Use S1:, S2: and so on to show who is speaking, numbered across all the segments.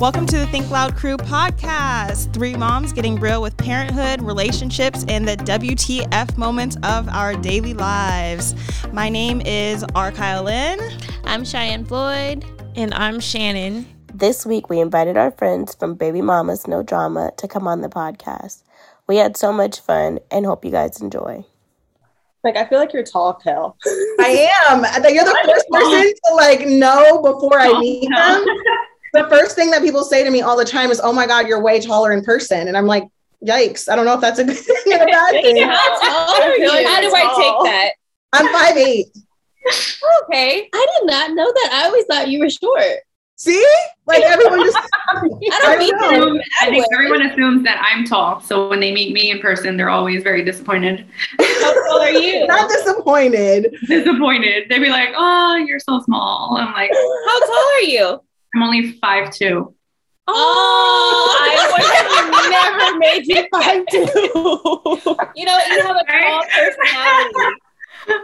S1: Welcome to the Think Loud Crew podcast. Three moms getting real with parenthood, relationships, and the WTF moments of our daily lives. My name is Arkyle Lynn.
S2: I'm Cheyenne Floyd.
S3: And I'm Shanan.
S4: This week, we invited our friends from Baby Mamas No Drama to come on the podcast. We had so much fun and hope you guys enjoy.
S5: Like, I feel like you're tall, Kel.
S6: I am. You're the first person to like know before I meet them the first thing that people say to me all the time is, "Oh my God, you're way taller in person," and I'm like, "Yikes!" I don't know if that's a good thing or a bad thing.
S2: How tall are you? How do I take that?
S6: I'm five eight.
S2: okay, I did not know that. I always thought you were short.
S6: See, like everyone just.
S2: I don't mean
S7: assume, I think everyone assumes that I'm tall, so when they meet me in person, they're always very disappointed.
S2: How tall are you?
S6: Not disappointed.
S7: Disappointed. They'd be like, "Oh, you're so small." I'm like,
S2: "How tall are you?"
S7: I'm only five two.
S2: Oh, oh, I would have never made you five two. You know, you have a tall personality.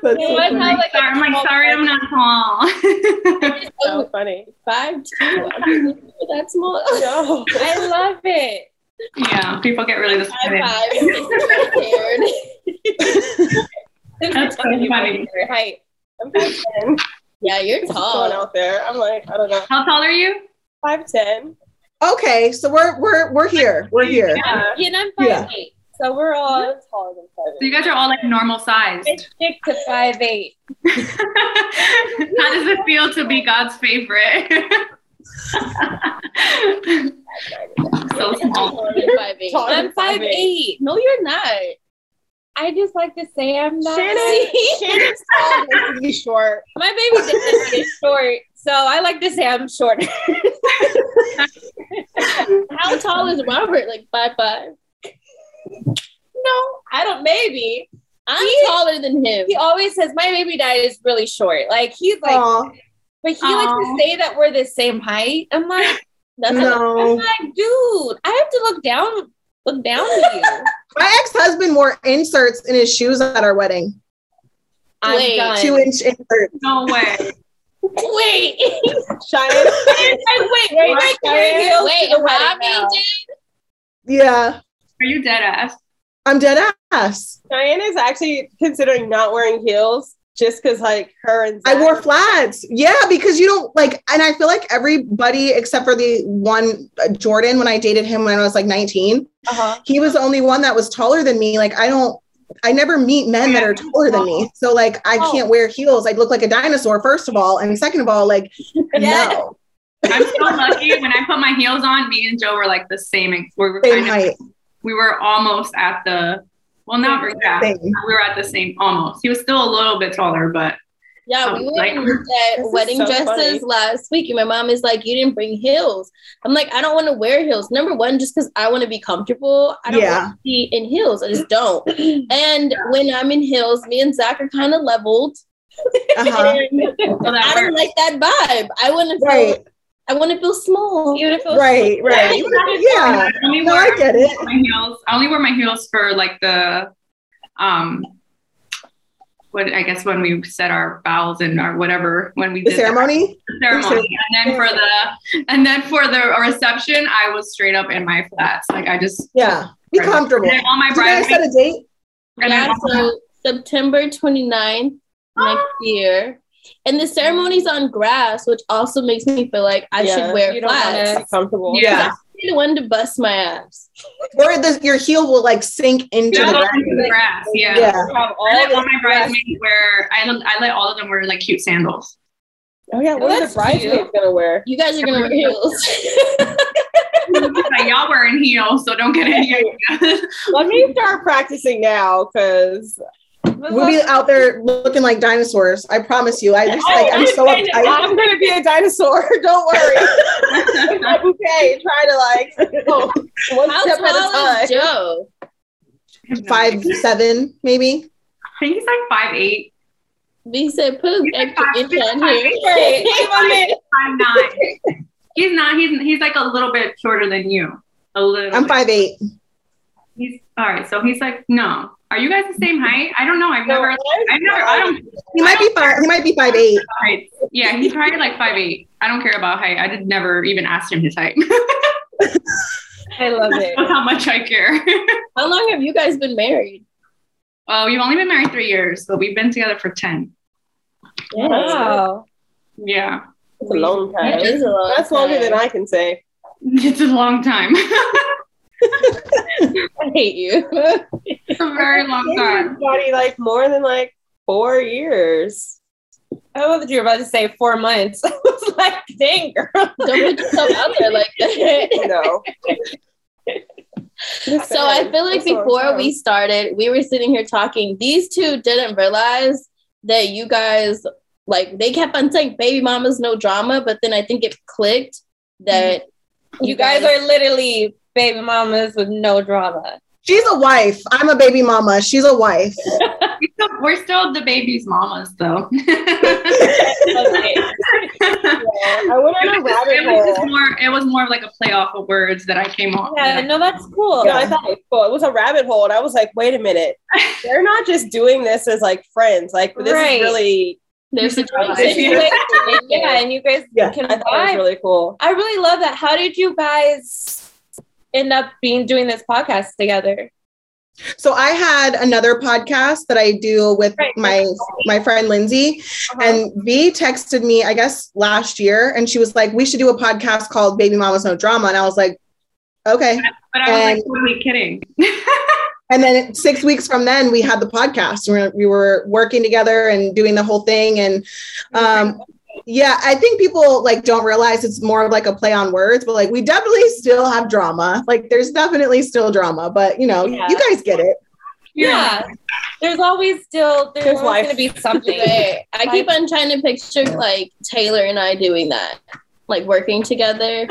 S7: That's you so have, like, sorry, I'm like, sorry, I'm not tall.
S2: so funny. Five two. That's small. No, I love it.
S7: Yeah, people get really disappointed. Five, That's so funny.
S2: Height. I'm five ten. Yeah, you're tall.
S5: Going out there. I'm like, I don't know.
S7: How tall are you?
S5: Five ten.
S6: Okay, so we're we're we're here. We're here.
S2: Yeah, and I'm five yeah. eight. So we're all taller than five.
S7: So you guys are all like normal size.
S2: Stick to five eight.
S7: How does it feel to be God's favorite? so small.
S2: Five, eight. I'm five eight. No, you're not. I just like to say I'm not.
S5: Shanan, Shanan's tall to be short.
S2: My baby is short, so I like to say I'm short. How tall is Robert? Like five five? No, I don't. Maybe I'm he, taller than him. He always says my baby dad is really short. Like he's like, Aww. but he Aww. likes to say that we're the same height. I'm like, that's no. I'm like, dude, I have to look down look down to you.
S6: My ex husband wore inserts in his shoes at our wedding.
S2: Wait,
S6: two inch inserts.
S7: No way.
S2: wait,
S6: Cheyenne.
S2: wait, wait, wait, wait, wait, wait, Robbie did.
S6: Yeah.
S7: Are you dead ass?
S6: I'm dead ass.
S5: Diane is actually considering not wearing heels just because like her and
S6: I wore flats. Yeah, because you don't like, and I feel like everybody except for the one uh, Jordan when I dated him when I was like 19,
S5: Uh-huh.
S6: he was the only one that was taller than me. Like I don't, I never meet men that are taller than me. So like I
S5: Oh.
S6: can't wear heels. I'd look like a dinosaur first of all, and second of all, like no
S7: I'm so lucky. When I put my heels on, me and Joe were like the same. We were
S6: same
S7: kind
S6: height.
S7: of, we were almost at the. Well, not yeah,
S6: Same.
S7: we were at the same almost. He was still a little bit taller, but
S8: Yeah,
S7: Um,
S8: we were
S7: like-
S8: at wedding
S5: so
S8: dresses
S5: funny.
S8: last week, and my mom is like, "You didn't bring heels." I'm like, "I don't want to wear heels. Number one, just because I want to be comfortable. I don't
S6: Yeah.
S8: want to be in heels. I just don't. and when I'm in heels, me and Zach are kind of leveled.
S6: Uh-huh.
S8: And
S7: so
S8: I don't
S7: worked.
S8: like that vibe. I want to feel.
S6: Right,
S8: I want to feel small.
S5: Beautiful.
S6: right, right. Yeah.
S7: I only
S6: No,
S7: wore
S6: I get it.
S7: my heels. I only wear my heels for like the, um, what I guess when we said our vows and our whatever when we
S6: The
S7: did that.
S6: ceremony.
S7: ceremony. And then for the and then for the reception, I was straight up in my flats. Like I just
S6: Yeah. Be comfortable.
S7: and all my
S6: Did you guys set a date?
S7: and
S8: Yeah, so September 29th next year. And the ceremony's on grass, which also makes me feel like I
S5: Yeah,
S8: should wear
S5: you don't want
S8: flats.
S5: to be comfortable.
S7: Yeah.
S8: I'm the one to bust my ass.
S6: Or the, your heel will like sink into
S7: Yeah,
S6: the
S7: go
S6: ground.
S7: into the grass. Yeah.
S6: Yeah.
S5: Have all
S7: I let all my bridesmaids wear. I let, I let all of them wear like cute sandals.
S5: Oh yeah, what are the bridesmaids gonna wear?
S8: You guys are gonna wear heels.
S7: y'all wearing heels, so don't get any ideas.
S5: Let me start practicing now because
S6: We'll be out there looking like dinosaurs. I promise you. I just like I'm so oh, uptight.
S5: I'm gonna be a dinosaur. Don't worry. Okay. Try to like go one
S8: How
S5: step at a
S8: tall
S5: time.
S8: is Joe?
S6: Five seven, maybe.
S7: I think he's like five eight.
S8: B said put an extra inch on here.
S5: Wait, wait a minute.
S7: Five nine. He's not. He's he's like a little bit shorter than you. A little.
S6: I'm
S7: bit.
S6: five eight.
S7: He's all right. So he's like, no. Are you guys the same height? I don't know. I've
S5: No,
S7: never.
S5: I'm
S7: I've never. I don't.
S6: He might be five. He might be five eight.
S7: Height. Yeah, he's probably like five eight. I don't care about height. I did never even ask him his height.
S5: I love it.
S7: How much I care.
S8: How long have you guys been married?
S7: Oh, we've only been married three years, but we've been together for ten.
S5: Wow.
S7: Yeah,
S5: It's a long time.
S8: That is a long
S5: That's longer
S8: time.
S5: than I can say.
S7: it's a long time.
S8: I hate you.
S7: It's a very long time.
S5: Body like more than like four years.
S2: Oh, I thought you were about to say four months. I was like, dang, girl.
S8: Don't put yourself out there like that.
S5: No.
S8: So I feel like before we started, we were sitting here talking. These two didn't realize that you guys like they kept on saying baby mamas no drama, but then I think it clicked that mm-hmm.
S2: You guys are literally baby mamas with no drama.
S6: She's a wife. I'm a baby mama. She's a wife.
S7: We still, we're still the baby's mamas, though.
S5: I went on a rabbit
S7: it was
S5: hole.
S7: more. It was more of like a play off of words that I came off.
S2: Yeah, no, that's cool.
S5: No, I thought it was cool. It was a rabbit hole, and I was like, "Wait a minute! They're not just doing this as like friends. Like this
S2: Right.
S5: is really."
S8: there's a
S2: And yeah, and you guys
S6: Yeah.
S2: can
S5: I thought it was really cool.
S2: I really love that. How did you guys end up being doing this podcast together?
S6: So I had another podcast that I do with
S2: Right.
S6: my my friend Lindsay, and Vee texted me, I guess last year, and she was like, "We should do a podcast called Baby Mamas No Drama," and I was like, "Okay."
S7: But I was like
S6: And-
S7: totally kidding.
S6: And then six weeks from then, we had the podcast. We were, we were working together and doing the whole thing. And um, yeah, I think people like don't realize it's more of like a play on words, but like we definitely still have drama. Like there's definitely still drama, but you know,
S2: Yeah.
S6: you guys get it.
S2: Yeah. There's always still there's,
S5: There's
S2: always
S5: life.
S2: gonna be something.
S8: Right. I keep on trying to picture like Taylor and I doing that, like working together.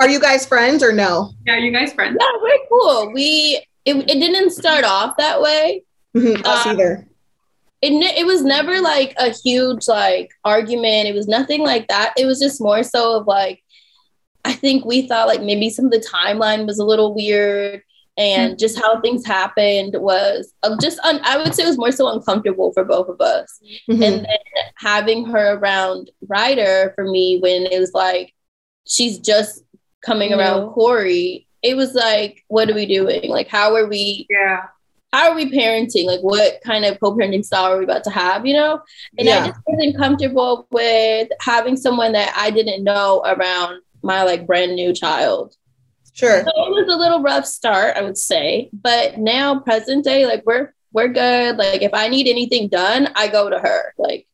S6: Are you guys friends or no?
S7: Yeah, are you guys friends.
S8: Yeah, we're cool. We it, it didn't start off that way.
S6: Mhm, Us
S8: Uh,
S6: either.
S8: It it was never like a huge like argument. It was nothing like that. It was just more so of like I think we thought like maybe some of the timeline was a little weird and just how things happened was uh, just un- I would say it was more so uncomfortable for both of us.
S6: Mhm.
S8: And then having her around Ryder for me when it was like she's just coming around Cory, it was like, what are we doing? Like, how are we
S7: Yeah.
S8: How are we parenting? Like, what kind of co-parenting style are we about to have? You know, and
S6: Yeah.
S8: I just wasn't comfortable with having someone that I didn't know around my like brand new child.
S6: Sure.
S8: So it was a little rough start, I would say, but now present day, like we're we're good. Like if I need anything done, I go to her. Like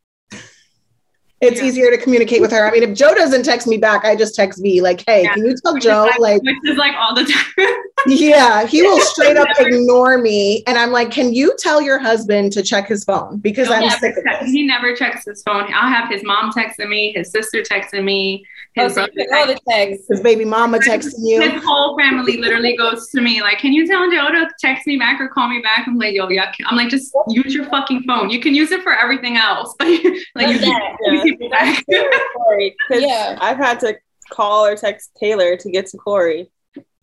S6: It's easier to communicate with her. I mean, if Joe doesn't text me back, I just text Vee like, "Hey, can you tell
S7: Which
S6: Joe?"
S7: like,
S6: Like,
S7: which is like all the time.
S6: yeah, he will straight up ignore me, and I'm like, "Can you tell your husband to check his phone because
S7: He
S6: I'm
S7: never
S6: sick of this."
S7: He never checks his phone. I'll have his mom texting me, his sister texting me, his oh, brother
S8: all the texts.
S6: His baby mama texting you.
S7: His whole family literally goes to me like, "Can you tell Joe to text me back or call me back?" I'm like, "Yo, yeah." I'm like, "Just use your fucking phone. You can use it for everything else, but like you can use people back."
S5: yeah. I've had to call or text Taylor to get to Cory.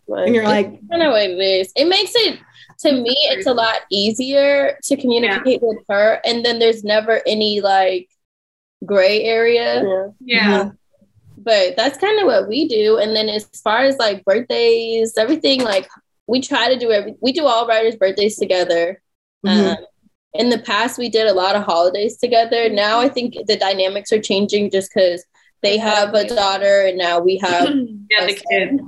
S6: And you're like,
S8: I know what it is. It makes it to me, it's a lot easier to communicate with her, and then there's never any like gray area.
S7: Yeah.
S8: But that's kind of what we do. And then as far as like birthdays, everything like we try to do every we do all Ryder's birthdays together.
S6: Mhm.
S8: Um, in the past, we did a lot of holidays together. Now I think the dynamics are changing just because they have a daughter and now we have
S7: Yeah, the kid.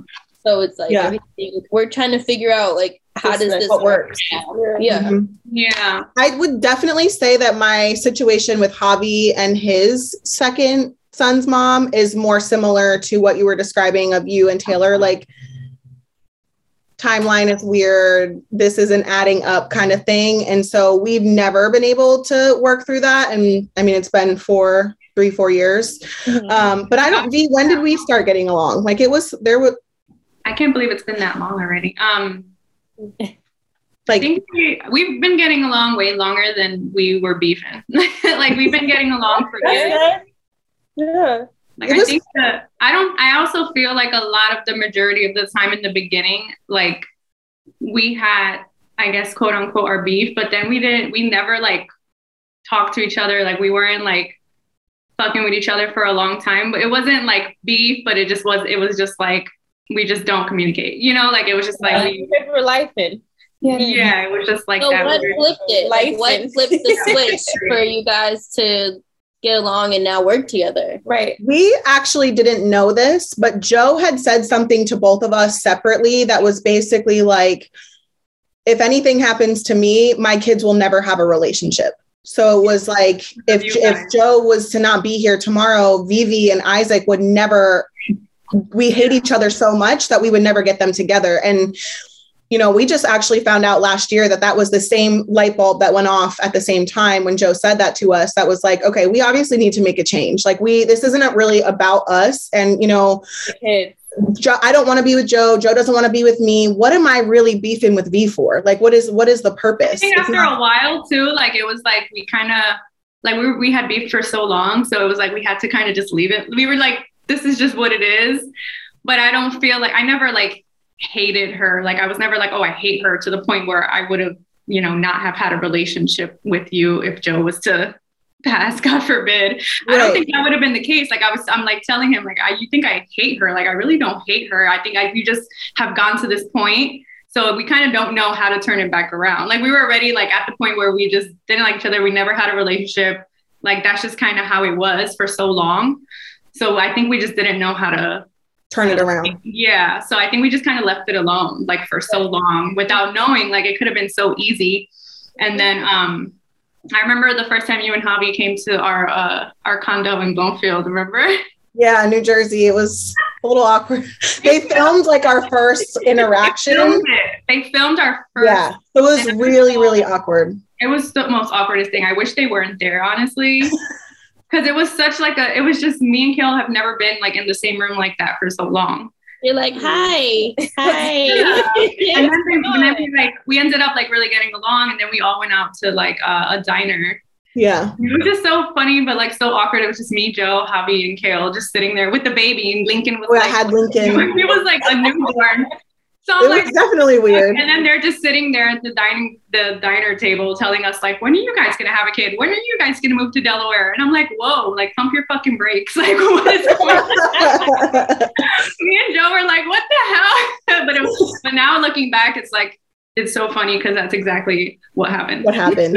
S8: So it's like
S6: Yeah.
S8: everything we're trying to figure out like how
S5: What's
S8: does this work?
S5: works.
S8: now. Yeah.
S6: Mhm.
S7: Yeah.
S6: I would definitely say that my situation with Javi and his second son's mom is more similar to what you were describing of you and Taylor. Like, timeline is weird. This isn't adding up, kind of thing. And so we've never been able to work through that. And I mean, it's been four, three, four years. Um, but I don't. Vee, when did we start getting along? Like, it was there was
S7: I can't believe it's been that long already. Um, like, I
S6: like
S7: think we, we've been getting along way longer than we were beefing. like we've been getting along for years.
S5: Yeah.
S7: Like
S6: It
S7: I
S6: was-
S7: think that I don't. I also feel like a lot of the majority of the time in the beginning, like we had, I guess, quote unquote, our beef, but then we didn't. We never like talked to each other. Like we weren't like fucking with each other for a long time. But it wasn't like beef, but it just was. It was just like we just don't communicate. You know, like it was just like we,
S5: We're life in.
S7: yeah, it was just like
S8: So
S7: that.
S8: what flipped it? Like, what flipped the switch for you guys to get along and now work together?
S5: Right.
S6: We actually didn't know this, but Joe had said something to both of us separately that was basically like, if anything happens to me, my kids will never have a relationship. So it was like, if if. Joe was to not be here tomorrow, Vivi and Isaac would never. We hate each other so much that we would never get them together. And you know, we just actually found out last year that that was the same light bulb that went off at the same time when Joe said that to us. That was like, okay, we obviously need to make a change. Like, we, this isn't really about us. And, you know, Joe, I don't want to be with Joe. Joe doesn't want to be with me. What am I really beefing with V for? Like, what is, what is the
S7: I
S6: purpose?
S7: think after
S6: not-
S7: a while too, like it was like we kind of like we, we had beef for so long, so it was like we had to kind of just leave it. We were like, this is just what it is. But I don't feel like I never like hated her. Like I was never like, oh, I hate her to the point where I would have, you know, not have had a relationship with you if Joe was to pass, God forbid. I don't think that would have been the case. Like I was, I'm like telling him, like, I, you think I hate her? Like I really don't hate her. I think I, you just have gone to this point. So we kind of don't know how to turn it back around. Like we were already like at the point where we just didn't like each other. We never had a relationship. Like that's just kind of how it was for so long. So I think we just didn't know how to
S6: turn it around.
S7: yeah. So I think we just kind of left it alone, like for so long without knowing, like it could have been so easy. And then um I remember the first time you and Javi came to our uh our condo in Bloomfield, remember?
S6: Yeah, New Jersey. It was a little awkward. They filmed like our first
S7: They
S6: interaction.
S7: filmed it. They filmed our first
S6: Yeah. It was really, really awkward.
S7: it was the most awkwardest thing. I wish they weren't there, honestly. Because it was such like a, it was just me and Kail have never been like in the same room like that for so long.
S8: You're like, hi, hi.
S7: and then, we, and then we like we ended up like really getting along, and then we all went out to like uh, a diner.
S6: Yeah.
S7: It was just so funny, but like so awkward. It was just me, Joe, Javi, and Kail just sitting there with the baby, and Lincoln was
S6: Oh, I had Lincoln.
S7: he was like a newborn. So I'm
S6: It
S7: like,
S6: was definitely weird.
S7: and then they're just sitting there at the dining the diner table telling us like, when are you guys gonna have a kid? When are you guys gonna move to Delaware? And I'm like, whoa, like pump your fucking brakes. Like what is going on? Me and Joe were like, what the hell? but it was, but now looking back, it's like it's so funny because that's exactly what happened.
S6: What happened?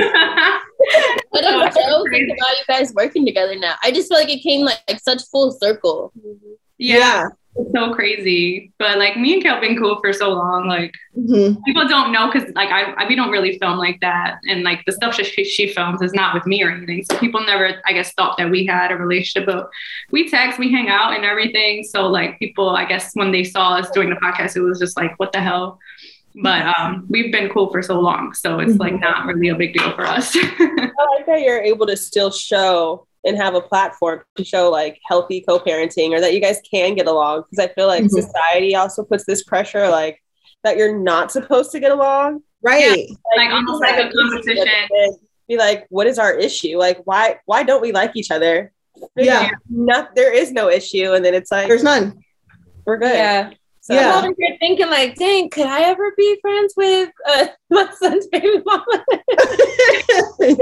S9: But I'm so think about you guys working together now. I just feel like it came like, like such full circle.
S7: Yeah.
S6: Yeah.
S7: It's so crazy. But like me and Kel been cool for so long. Like
S6: Mhm.
S7: people don't know because like I, I we don't really film like that. And like the stuff she, she films is not with me or anything. So people never I guess thought that we had a relationship. But we text, we hang out and everything. So like people I guess when they saw us doing the podcast, it was just like, what the hell? But um we've been cool for so long. So it's like not really a big deal for us.
S5: I like that you're able to still show and have a platform to show like healthy co-parenting or that you guys can get along because I feel like
S6: Mhm.
S5: society also puts this pressure like that you're not supposed to get along.
S6: Right.
S7: like
S5: you
S7: almost like a competition.
S5: Be like, what is our issue? Like, why why don't we like each other?
S6: Yeah.
S5: Not there is no issue, and then it's like
S6: There's none.
S5: we're good.
S2: Yeah.
S5: So,
S2: I'm over here thinking like, dang, could I ever be friends with uh, my son's baby mama? I'm like,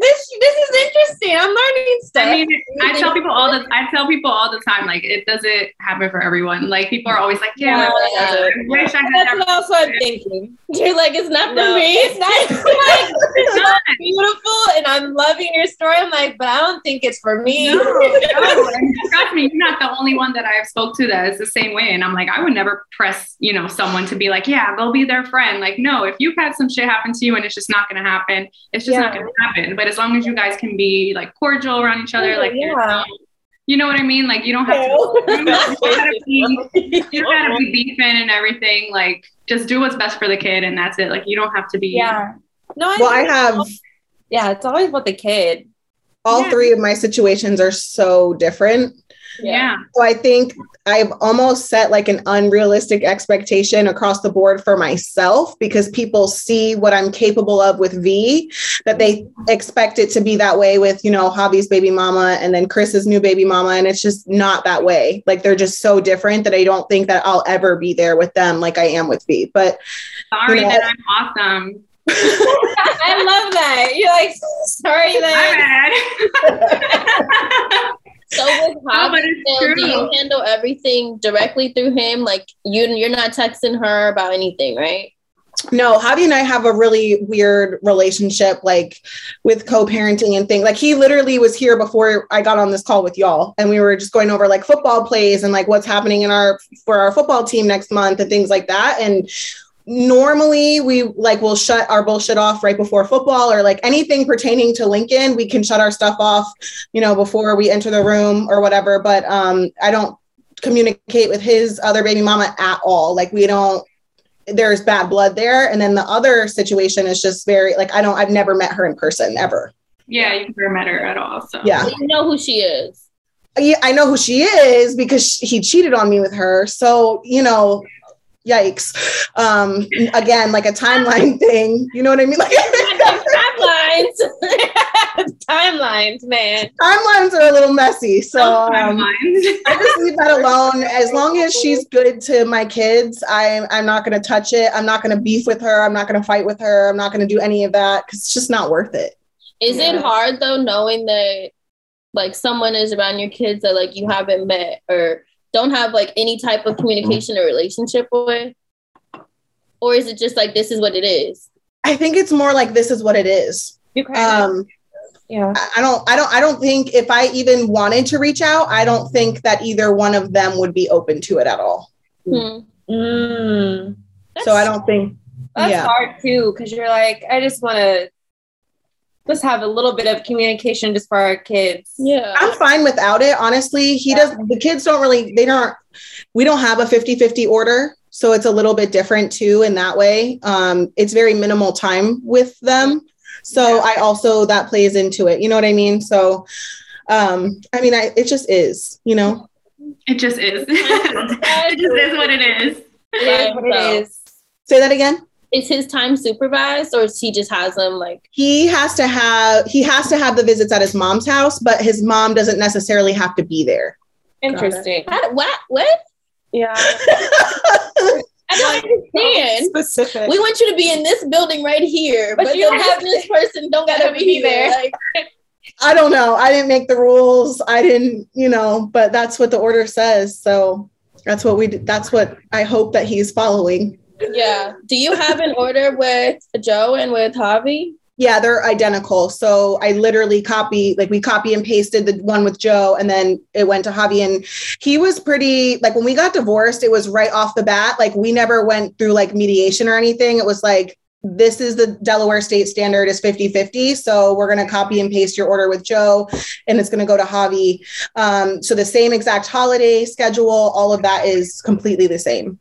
S2: this this is interesting. I'm learning stuff.
S7: I mean, I tell people all the I tell people all the time, like it doesn't happen for everyone. Like people are always like, yeah,
S2: Yeah.
S7: I wish I had
S2: That's what also I'm thinking. You're like, it's not for
S5: No.
S2: me. It's not. like, it's not beautiful, and I'm loving your story. I'm like, but I don't think it's for me.
S7: No, no. Trust me, you're not the only one that I have spoke to that is the same way. And I'm like, I would never press, you know, someone to be like, yeah, go be their friend. Like, no, if you've had some shit happen to you and it's just not gonna happen, it's just not gonna happen. But as long as you guys can be like cordial around each other, like you're-
S2: yeah.
S7: you know what I mean? Like you don't have to you don't, you don't gotta be you don't gotta be beefing and everything. Like just do what's best for the kid and that's it. Like you don't have to be
S2: Yeah. No, I
S6: Well, I have
S2: Yeah, it's always about the kid.
S6: all
S7: Yeah.
S6: three of my situations are so different.
S7: Yeah.
S6: So I think I've almost set like an unrealistic expectation across the board for myself because people see what I'm capable of with Vee, that they expect it to be that way with, you know, Javi's baby mama and then Chris's new baby mama. And it's just not that way. Like they're just so different that I don't think that I'll ever be there with them like I am with Vee. But
S7: Sorry
S6: You know-
S7: that I'm awesome.
S2: I love that. You're like, sorry
S7: My
S2: that.
S7: bad.
S9: So with
S7: No,
S9: Javi,
S7: but it's
S9: still, do you handle everything directly through him? Like you, you're not texting her about anything, right?
S6: no, Javi and I have a really weird relationship, like with co-parenting and things. Like he literally was here before I got on this call with y'all, and we were just going over like football plays and like what's happening in our for our football team next month and things like that. And normally we like will shut our bullshit off right before football or like anything pertaining to Lincoln, we can shut our stuff off, you know, before we enter the room or whatever. But um, I don't communicate with his other baby mama at all. Like we don't there's bad blood there. And then the other situation is just very like I don't I've never met her in person ever.
S7: yeah, you've never met her at all. So
S6: Yeah.
S9: You know who she is.
S6: Yeah, I know who she is because sh- he cheated on me with her. So, you know, yikes. Um again, like a timeline thing. You know what I mean? Like
S2: Timelines. Timelines, man.
S6: timelines are a little messy. So um, I just leave that alone. As long as she's good to my kids, I'm I'm not gonna touch it. I'm not gonna beef with her. I'm not gonna fight with her. I'm not gonna do any of that because it's just not worth it.
S9: Is
S2: Yeah.
S9: it hard though, knowing that like someone is around your kids that like you haven't met or don't have like any type of communication or relationship with? Or is it just like this is what it is?
S6: I think it's more like this is what it is.
S2: You
S6: Um,
S2: yeah.
S6: I I don't, I don't, I don't think if I even wanted to reach out, I don't think that either one of them would be open to it at all.
S9: Hmm.
S2: Mm.
S6: so I don't think,
S2: That's
S6: yeah.
S2: hard too, because you're like, I just want to just have a little bit of communication just for our kids.
S9: Yeah.
S6: I'm fine without it. Honestly, he does, the kids don't really, they don't, we don't have a 50 50 order. So it's a little bit different too in that way. Um, it's very minimal time with them. So I also, that plays into it. You know what I mean? So, um, I mean, I, it just is, you know?
S7: It just is. it just is what it is.
S2: It is what it is.
S6: Say that again.
S9: Is his time supervised or is he just has them like
S6: he has to have he has to have the visits at his mom's house but his mom doesn't necessarily have to be there
S2: Interesting.
S9: How- what what?
S2: Yeah.
S9: I don't understand.
S5: Specific.
S9: We want you to be in this building right here,
S2: But
S9: but,
S2: you
S9: the
S2: have-
S9: this person don't gotta
S2: gotta
S9: be,
S2: be
S9: there.
S2: there.
S9: Like,
S6: i don't know i didn't make the rules i didn't you know but that's what the order says so that's what we that's what i hope that he's following
S8: Yeah. Do you have an order with Joe and with Javi?
S6: Yeah, they're identical. So I literally copy, like we copy and pasted the one with Joe, and then it went to Javi. And he was pretty like when we got divorced, it was right off the bat. Like we never went through like mediation or anything. It was like this is the Delaware state standard is 50 50. So we're going to copy and paste your order with Joe and it's going to go to Javi. Um, so the same exact holiday schedule, all of that is completely the same.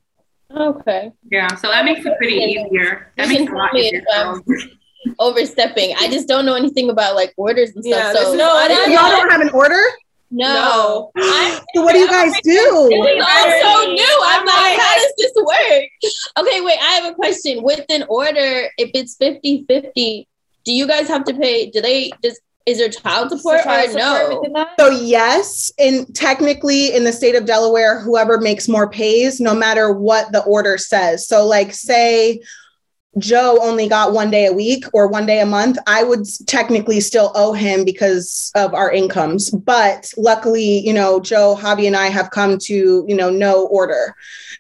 S8: Okay.
S7: Yeah. So that makes it pretty easier. That
S8: You
S7: makes it a lot easier.
S8: Um, overstepping. I just don't know anything about like orders and stuff.
S5: Yeah,
S8: so
S5: no-
S8: I didn't
S6: Y'all don't have an order?
S8: No. I,
S6: So what do you guys do?
S8: It's all so new. I'm
S5: I'm
S8: like,
S5: like-
S8: how does this work? Okay, wait, I have a question. With an order, if it's 50 50, do you guys have to pay? Do they, does, is there child support or no?
S6: So yes, and technically in the state of Delaware, whoever makes more pays, no matter what the order says. So like say Joe only got one day a week or one day a month, I would technically still owe him because of our incomes. But luckily, you know, Joe, Javi, and I have come to, you know, no order.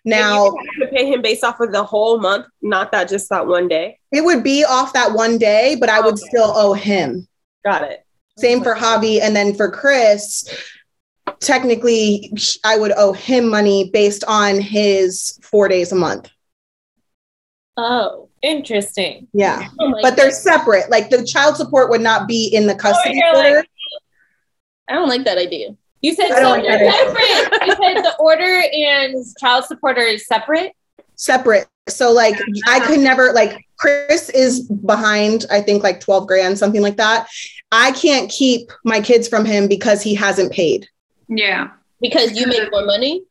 S6: Now
S5: And you have to pay him based off of the whole month, not that just that one day.
S6: it would be off that one day, but I would
S5: Okay.
S6: still owe him.
S5: Got it.
S6: Same for Javi. And then for Chris, technically, I would owe him money based on his four days a month.
S8: Oh,
S2: Interesting.
S6: Yeah.
S8: oh
S6: But they're separate. Like the child support would not be in the oh, custody
S2: you're like-
S6: order.
S8: I don't like that idea.
S2: You said so
S6: don't
S2: they're
S6: get it.
S2: separate. you said the order and child support are separate.
S6: separate. So like I could ah. never like Chris is behind, I think like 12 grand, something like that. I can't keep my kids from him because he hasn't paid.
S7: Yeah.
S8: Because you make more money?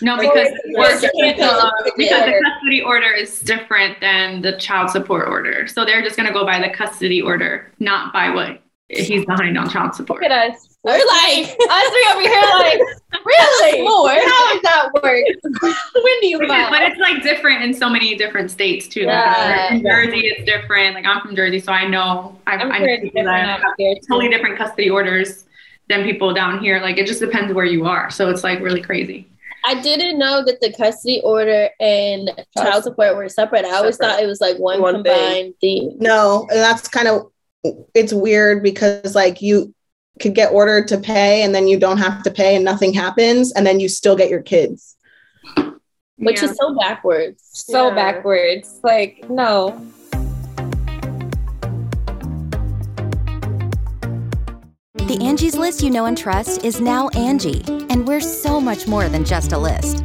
S7: No,
S8: Or
S7: because
S8: it's
S7: we're
S8: worse, you can't
S7: different, uh, because
S8: the
S7: the custody order is different than the child support order. So they're just gonna go by the custody order, not by what he's behind on child support.
S2: Look at us.
S8: We're like,
S2: Us three over here, like, really?
S8: More.
S2: How does that work? when do you
S7: But it's like different in so many different states too.
S2: Yeah.
S7: Uh, like Jersey, is different. Like I'm from Jersey, so I know I've,
S2: I'm
S7: I
S2: sure
S7: know
S2: it's
S7: people
S2: different
S7: that
S2: out
S7: have
S2: there, too.
S7: totally different custody orders than people down here. Like it just depends where you are. So it's like really crazy.
S8: I didn't know that the custody order and child support were separate. I always
S5: Separate.
S8: thought it was like one,
S5: One thing.
S8: combined thing.
S6: No, and that's kind of it's weird because like you could get ordered to pay and then you don't have to pay and nothing happens and then you still get your kids.
S8: Which
S7: Yeah.
S8: is so backwards.
S2: so
S5: Yeah.
S2: backwards. Like, no.
S10: The Angie's list you know and trust is now Angie, and we're so much more than just a list.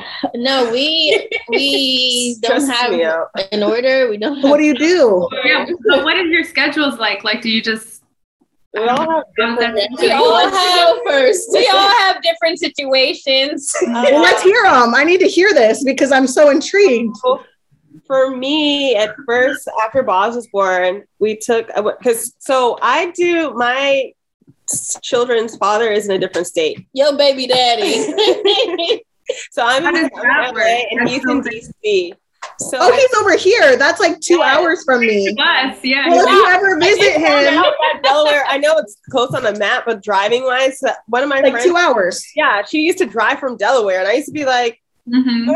S8: No, we we don't have
S5: me out.
S8: an order. We don't have
S6: What do you do?
S7: Yeah. So what is your schedules like? Like, do you just?
S5: We all have
S7: different.
S2: We all have
S8: first.
S2: we all have different situations.
S6: Well, let's hear them. I need to hear this because I'm so intrigued.
S5: for me, at first, after Boz was born, we took because so I do my children's father is in a different state.
S9: Yo, baby daddy.
S5: So I'm in LA and he's in DC. So
S6: oh, he's over here. That's like two yeah. hours from me.
S7: Yes, yeah.
S6: Well, if you ever visit him,
S5: Delaware. I know it's close on the map, but driving wise, one of my
S6: like
S5: friends,
S6: two hours.
S5: Yeah, she used to drive from Delaware, and I used to be like,
S9: mm-hmm.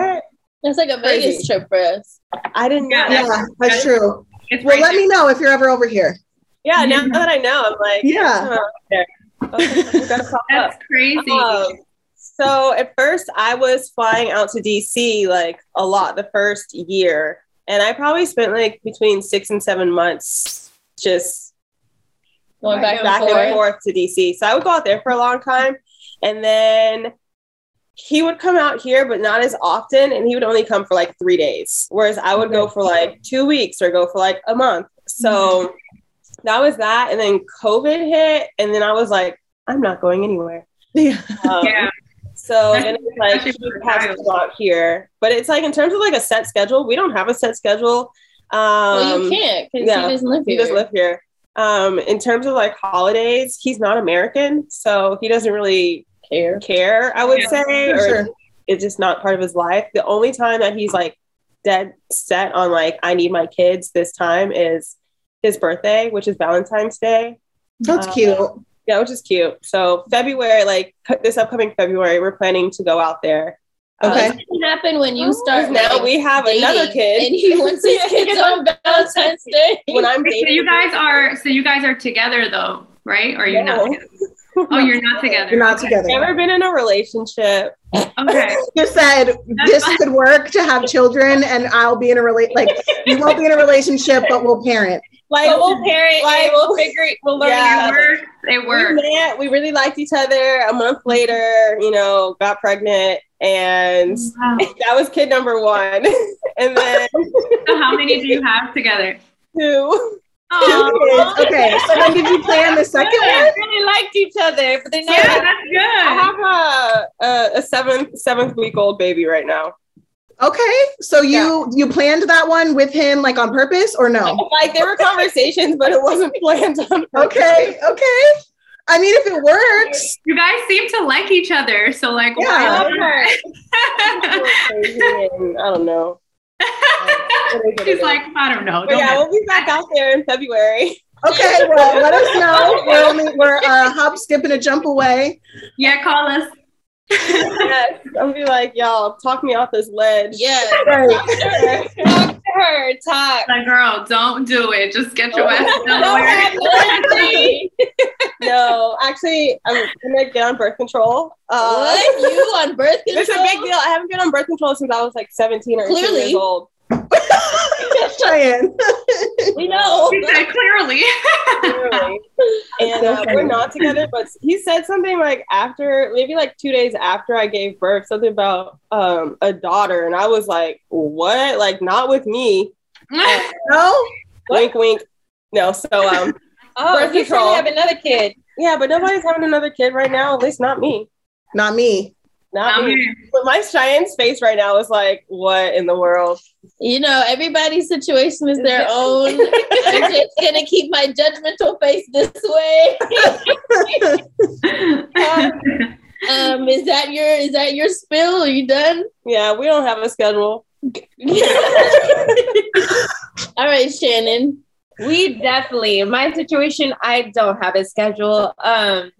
S9: "That's like a Crazy. Vegas trip for us."
S5: I didn't know.
S6: Yeah, that's, that's true. well, let me know if you're ever over here.
S5: Yeah, now that I know, I'm like,
S6: yeah.
S5: Okay,
S7: That's up. crazy.
S5: Um, so at first, I was flying out to DC like a lot the first year, and I probably spent like between six and seven months just
S9: going back,
S5: back and,
S9: and
S5: forth to DC. So I would go out there for a long time, and then he would come out here, but not as often, and he would only come for like three days, whereas I would go for like two weeks or go for like a month. So that was that, and then COVID hit, and then I was like, I'm not going anywhere.
S6: Yeah.
S5: Um, yeah. So then it's like she has to go out here, but it's like in terms of like a set schedule, we don't have a set schedule. Um,
S9: well, you can't because yeah, he doesn't live here.
S5: He doesn't live here. Um, in terms of like holidays, he's not American, so he doesn't really
S9: care.
S5: Care, I would yeah, say, or
S6: sure.
S5: it's just not part of his life. The only time that he's like dead set on like I need my kids this time is his birthday, which is Valentine's Day.
S6: That's um, cute.
S5: Yeah, which is cute. So February, like this upcoming February, we're planning to go out there.
S6: Okay.
S9: Uh, what happen when you start?
S5: Now we have another kid,
S9: and he wants his kids on Valentine's Day.
S5: When I'm dating,
S7: so you guys are so you guys are together though, right? Or you're no. not? Together? Oh, you're not together.
S6: You're not together.
S5: Never been in a relationship.
S7: Okay.
S6: you said this could work to have children, and I'll be in a relate. Like we won't be in a relationship, but we'll parent.
S9: Like but we'll parent, like we'll figure, we'll learn
S7: yeah, each other. It worked.
S5: We, met, we really liked each other. A month later, you know, got pregnant, and oh, wow. that was kid number one. and then,
S7: so how many do you have together?
S5: Two.
S6: Okay, so then did you plan the second one?
S9: They really liked each other, but they
S7: yeah, that's good. I
S5: have a, a, a seventh seventh week old baby right now.
S6: Okay, so you yeah. you planned that one with him like on purpose or no?
S5: Like there were conversations, but it wasn't planned on
S6: purpose. Okay, okay. I mean, if it works,
S7: you guys seem to like each other, so like,
S6: yeah.
S5: I don't know.
S7: She's like, I don't know.
S5: Don't yeah, we'll be back out there in February.
S6: Okay, well, let us know. We're only we're uh, hop, skip, and a jump away.
S7: Yeah, call us
S5: yes, I'll be like, y'all, talk me off this ledge.
S9: Yeah,
S6: right.
S9: talk to her, talk.
S7: Like, girl, don't do it. Just get your ass somewhere.
S5: no, actually, I'm gonna get on birth control.
S9: Uh, what? You on birth control?
S5: It's a big deal. I haven't been on birth control since I was like 17 or 18 years old.
S6: Cheyenne.
S9: we know.
S7: He clearly.
S5: clearly. And uh, we're not together, but he said something like after, maybe like two days after I gave birth, something about um, a daughter. And I was like, what? Like, not with me.
S6: No?
S5: Wink, wink. No. So, um,
S9: oh, birth control. have another kid.
S5: Yeah, but nobody's having another kid right now, at least not me.
S6: Not me.
S5: Not me. But my Cheyenne's face right now is like, what in the world?
S9: You know, everybody's situation is their own. I'm just gonna keep my judgmental face this way. um, is that your is that your spill? Are you done?
S5: Yeah, we don't have a schedule.
S9: All right, Shanan.
S2: We definitely in my situation, I don't have a schedule. Um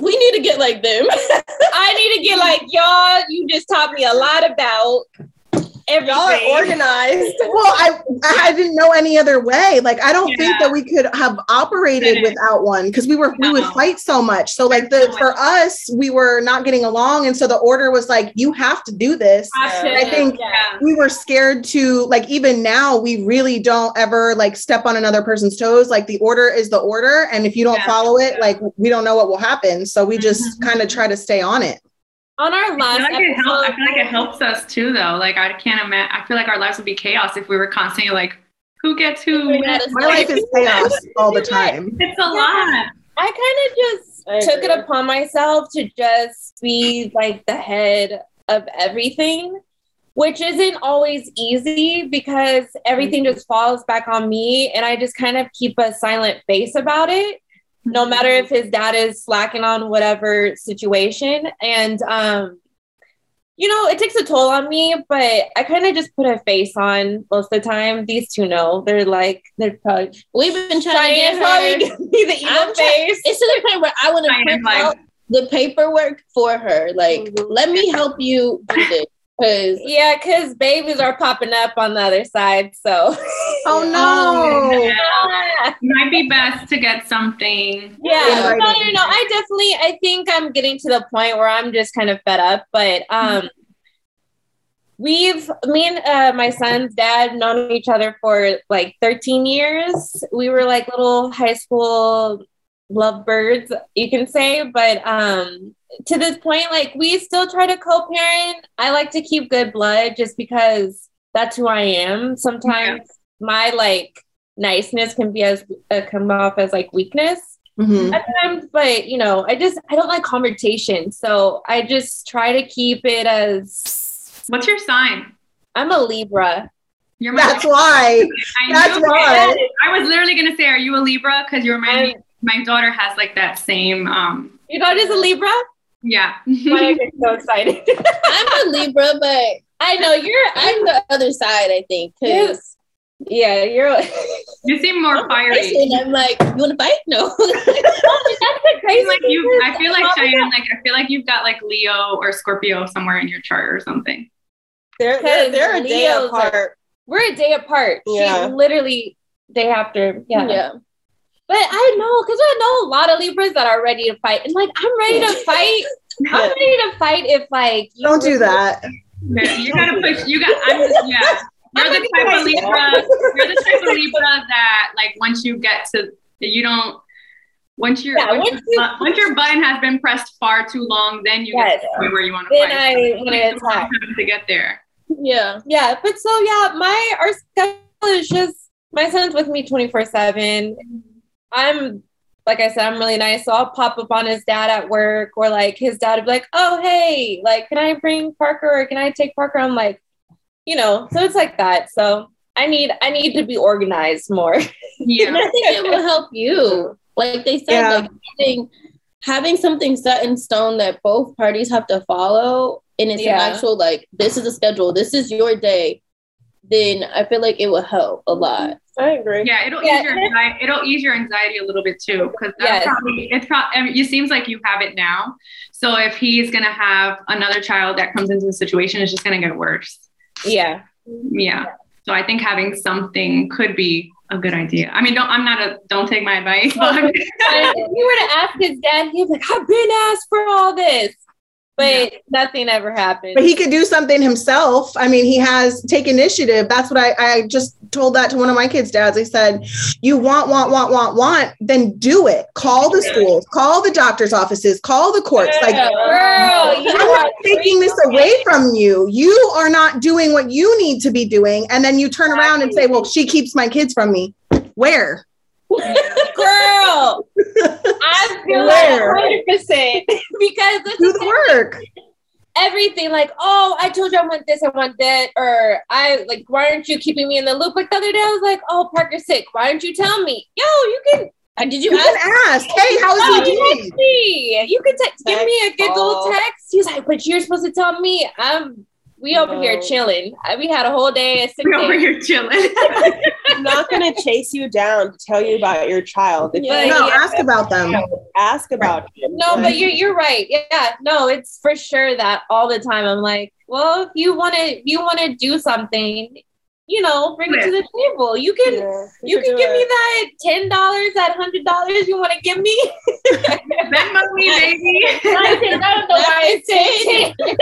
S9: we need to get like them.
S2: I need to get like y'all. You just taught me a lot about everything. Y'all
S5: are organized.
S6: well, I I didn't know any other way. Like I don't yeah. think that we could have operated yeah. without one because we were no. we would fight so much. So like the for us, we were not getting along, and so the order was like, you have to do this. I think yeah. we were scared to like even now we really don't ever like step on another person's toes. Like the order is the order, and if you don't follow it, like we don't know what will happen. So we just mm-hmm. kind of try to stay on it
S9: on our last
S7: I feel, like
S9: episode,
S7: help, I feel like it helps us too though. Like i can't imagine i feel like our lives would be chaos if we were constantly like who gets who?
S6: My life is chaos all the time.
S7: It's a lot.
S2: I kind of just I took agree. it upon myself to just be like the head of everything which isn't always easy because everything mm-hmm. just falls back on me and I just kind of keep a silent face about it no matter if his dad is slacking on whatever situation. And um you know it takes a toll on me but I kind of just put a face on most of the time. These two know. They're like they're probably
S8: we've been trying to get her.
S2: be the evil
S8: I'm try-
S2: face.
S8: it's to the point where I want to print out the paperwork for her. Like let me help you do this Cause
S2: yeah, because babies are popping up on the other side. So,
S6: oh no,
S7: yeah. might be best to get something.
S2: Yeah, no, no, no. I definitely, I think I'm getting to the point where I'm just kind of fed up. But um, we've me and uh, my son's dad known each other for like 13 years. We were like little high school lovebirds, you can say. But um, to this point, like we still try to co-parent. I like to keep good blood just because that's who I am. Sometimes yeah. My like niceness can be as uh, come off as like weakness mm-hmm. at times, but you know, I just I don't like confrontation, so I just try to keep it as.
S7: What's your sign?
S2: I'm a Libra.
S6: You're my That's why. I That's why.
S7: I was literally gonna say, are you a Libra? Because you remind me. My daughter has like that same. um
S2: Your daughter's a Libra.
S7: Yeah.
S2: Why am so excited?
S8: I'm a Libra, but
S2: I know you're.
S8: I'm the other side. I think. Cause
S2: yeah, you're.
S7: you seem more fiery.
S8: And I'm like, you want to fight? No.
S2: That's the crazy.
S7: Like you, I feel like Cheyenne. Like I feel like you've got like Leo or Scorpio somewhere in your chart or something.
S5: They're they're, they're a day apart. Are,
S2: we're a day apart.
S5: Yeah.
S2: She literally day after. Yeah.
S8: Yeah.
S2: But I know because I know a lot of Libras that are ready to fight, and like I'm ready to fight. I'm ready to fight if like
S6: don't do that.
S7: You gotta push. You got. I'm just, yeah. You're the type of Libra. You're the type of Libra that like once you get to you don't. Once, your yeah, once, once, you, once your button has been pressed far too long, then you yes. get to the point where you want to
S2: then
S7: fight.
S2: I want to attack
S7: to get there.
S8: Yeah,
S2: yeah, but so yeah, my our schedule is just my son's with me twenty four seven I'm like I said, I'm really nice. So I'll pop up on his dad at work, or like his dad would be like, "Oh, hey, like, can I bring Parker or can I take Parker?" I'm like, you know, so it's like that. So I need I need to be organized more.
S8: Yeah, and I think it will help you. Like they said, yeah. like having, having something set in stone that both parties have to follow, and it's yeah. an actual like this is a schedule, this is your day. Then I feel like it will help a lot.
S5: I agree.
S7: Yeah, it'll yeah. ease your anxiety. It'll ease your anxiety a little bit too, because yes. probably it's probably. I mean, it seems like you have it now. So if he's gonna have another child that comes into the situation, it's just gonna get worse.
S2: Yeah.
S7: Yeah. So I think having something could be a good idea. I mean, don't I'm not a don't take my advice.
S2: If you were to ask his dad, he'd be like, I've been asked for all this but yeah. nothing ever happened.
S6: But he could do something himself. I mean, he has take initiative. That's what I, I just told that to one of my kids' dads. I said, You want, want, want, want, want, then do it. Call the schools, call the doctor's offices, call the courts.
S2: Yeah,
S6: like,
S2: girl,
S6: I'm not taking this away from you. You are not doing what you need to be doing. And then you turn around and say, Well, she keeps my kids from me. Where?
S2: Girl, I feel Where? like 100% because this
S6: do the work.
S2: Everything like, oh, I told you I want this, I want that, or I like, why aren't you keeping me in the loop? Like the other day, I was like, oh, Parker's sick. Why aren't you tell me? Yo, you can
S6: uh, did you, you ask? ask? Hey, how's oh, he doing?
S2: Me. You can text, give me a good old text. He's like, but you're supposed to tell me. I'm we over no. here chilling. We had a whole day.
S7: We over here chilling.
S5: I'm not gonna chase you down to tell you about your child.
S6: If yeah, no, ask about them.
S5: Ask about them.
S2: No, but you're you're right. Yeah, no, it's for sure that all the time. I'm like, well, if you want to, you want to do something, you know, bring it to the table. You can yeah, you, you can give it. me that ten dollars, that hundred dollars you want to give me.
S7: Venmo me, baby.
S2: I don't know why I said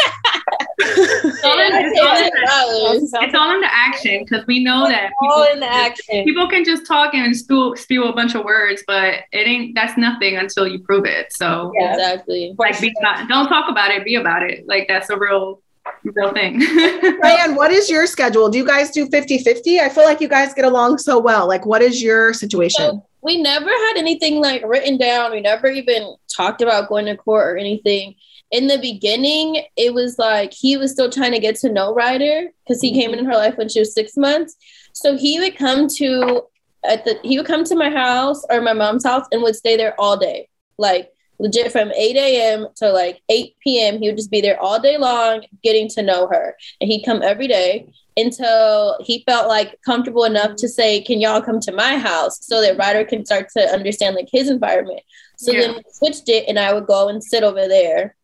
S7: it's all in the action because we know
S2: it's
S7: that
S2: people, all in the action.
S7: people can just talk and spew, spew a bunch of words, but it ain't that's nothing until you prove it. So
S8: yeah, exactly.
S7: Like be about, don't talk about it, be about it. Like that's a real real thing.
S6: Ryan, what is your schedule? Do you guys do 50 50? I feel like you guys get along so well. Like, what is your situation?
S8: So we never had anything like written down. We never even talked about going to court or anything. In the beginning, it was like he was still trying to get to know Ryder because he mm-hmm. came in her life when she was six months. So he would come to at the he would come to my house or my mom's house and would stay there all day. Like legit from 8 a.m. to like 8 p.m. He would just be there all day long getting to know her. And he'd come every day until he felt like comfortable enough to say, Can y'all come to my house? So that Ryder can start to understand like his environment. So yeah. then we switched it and I would go and sit over there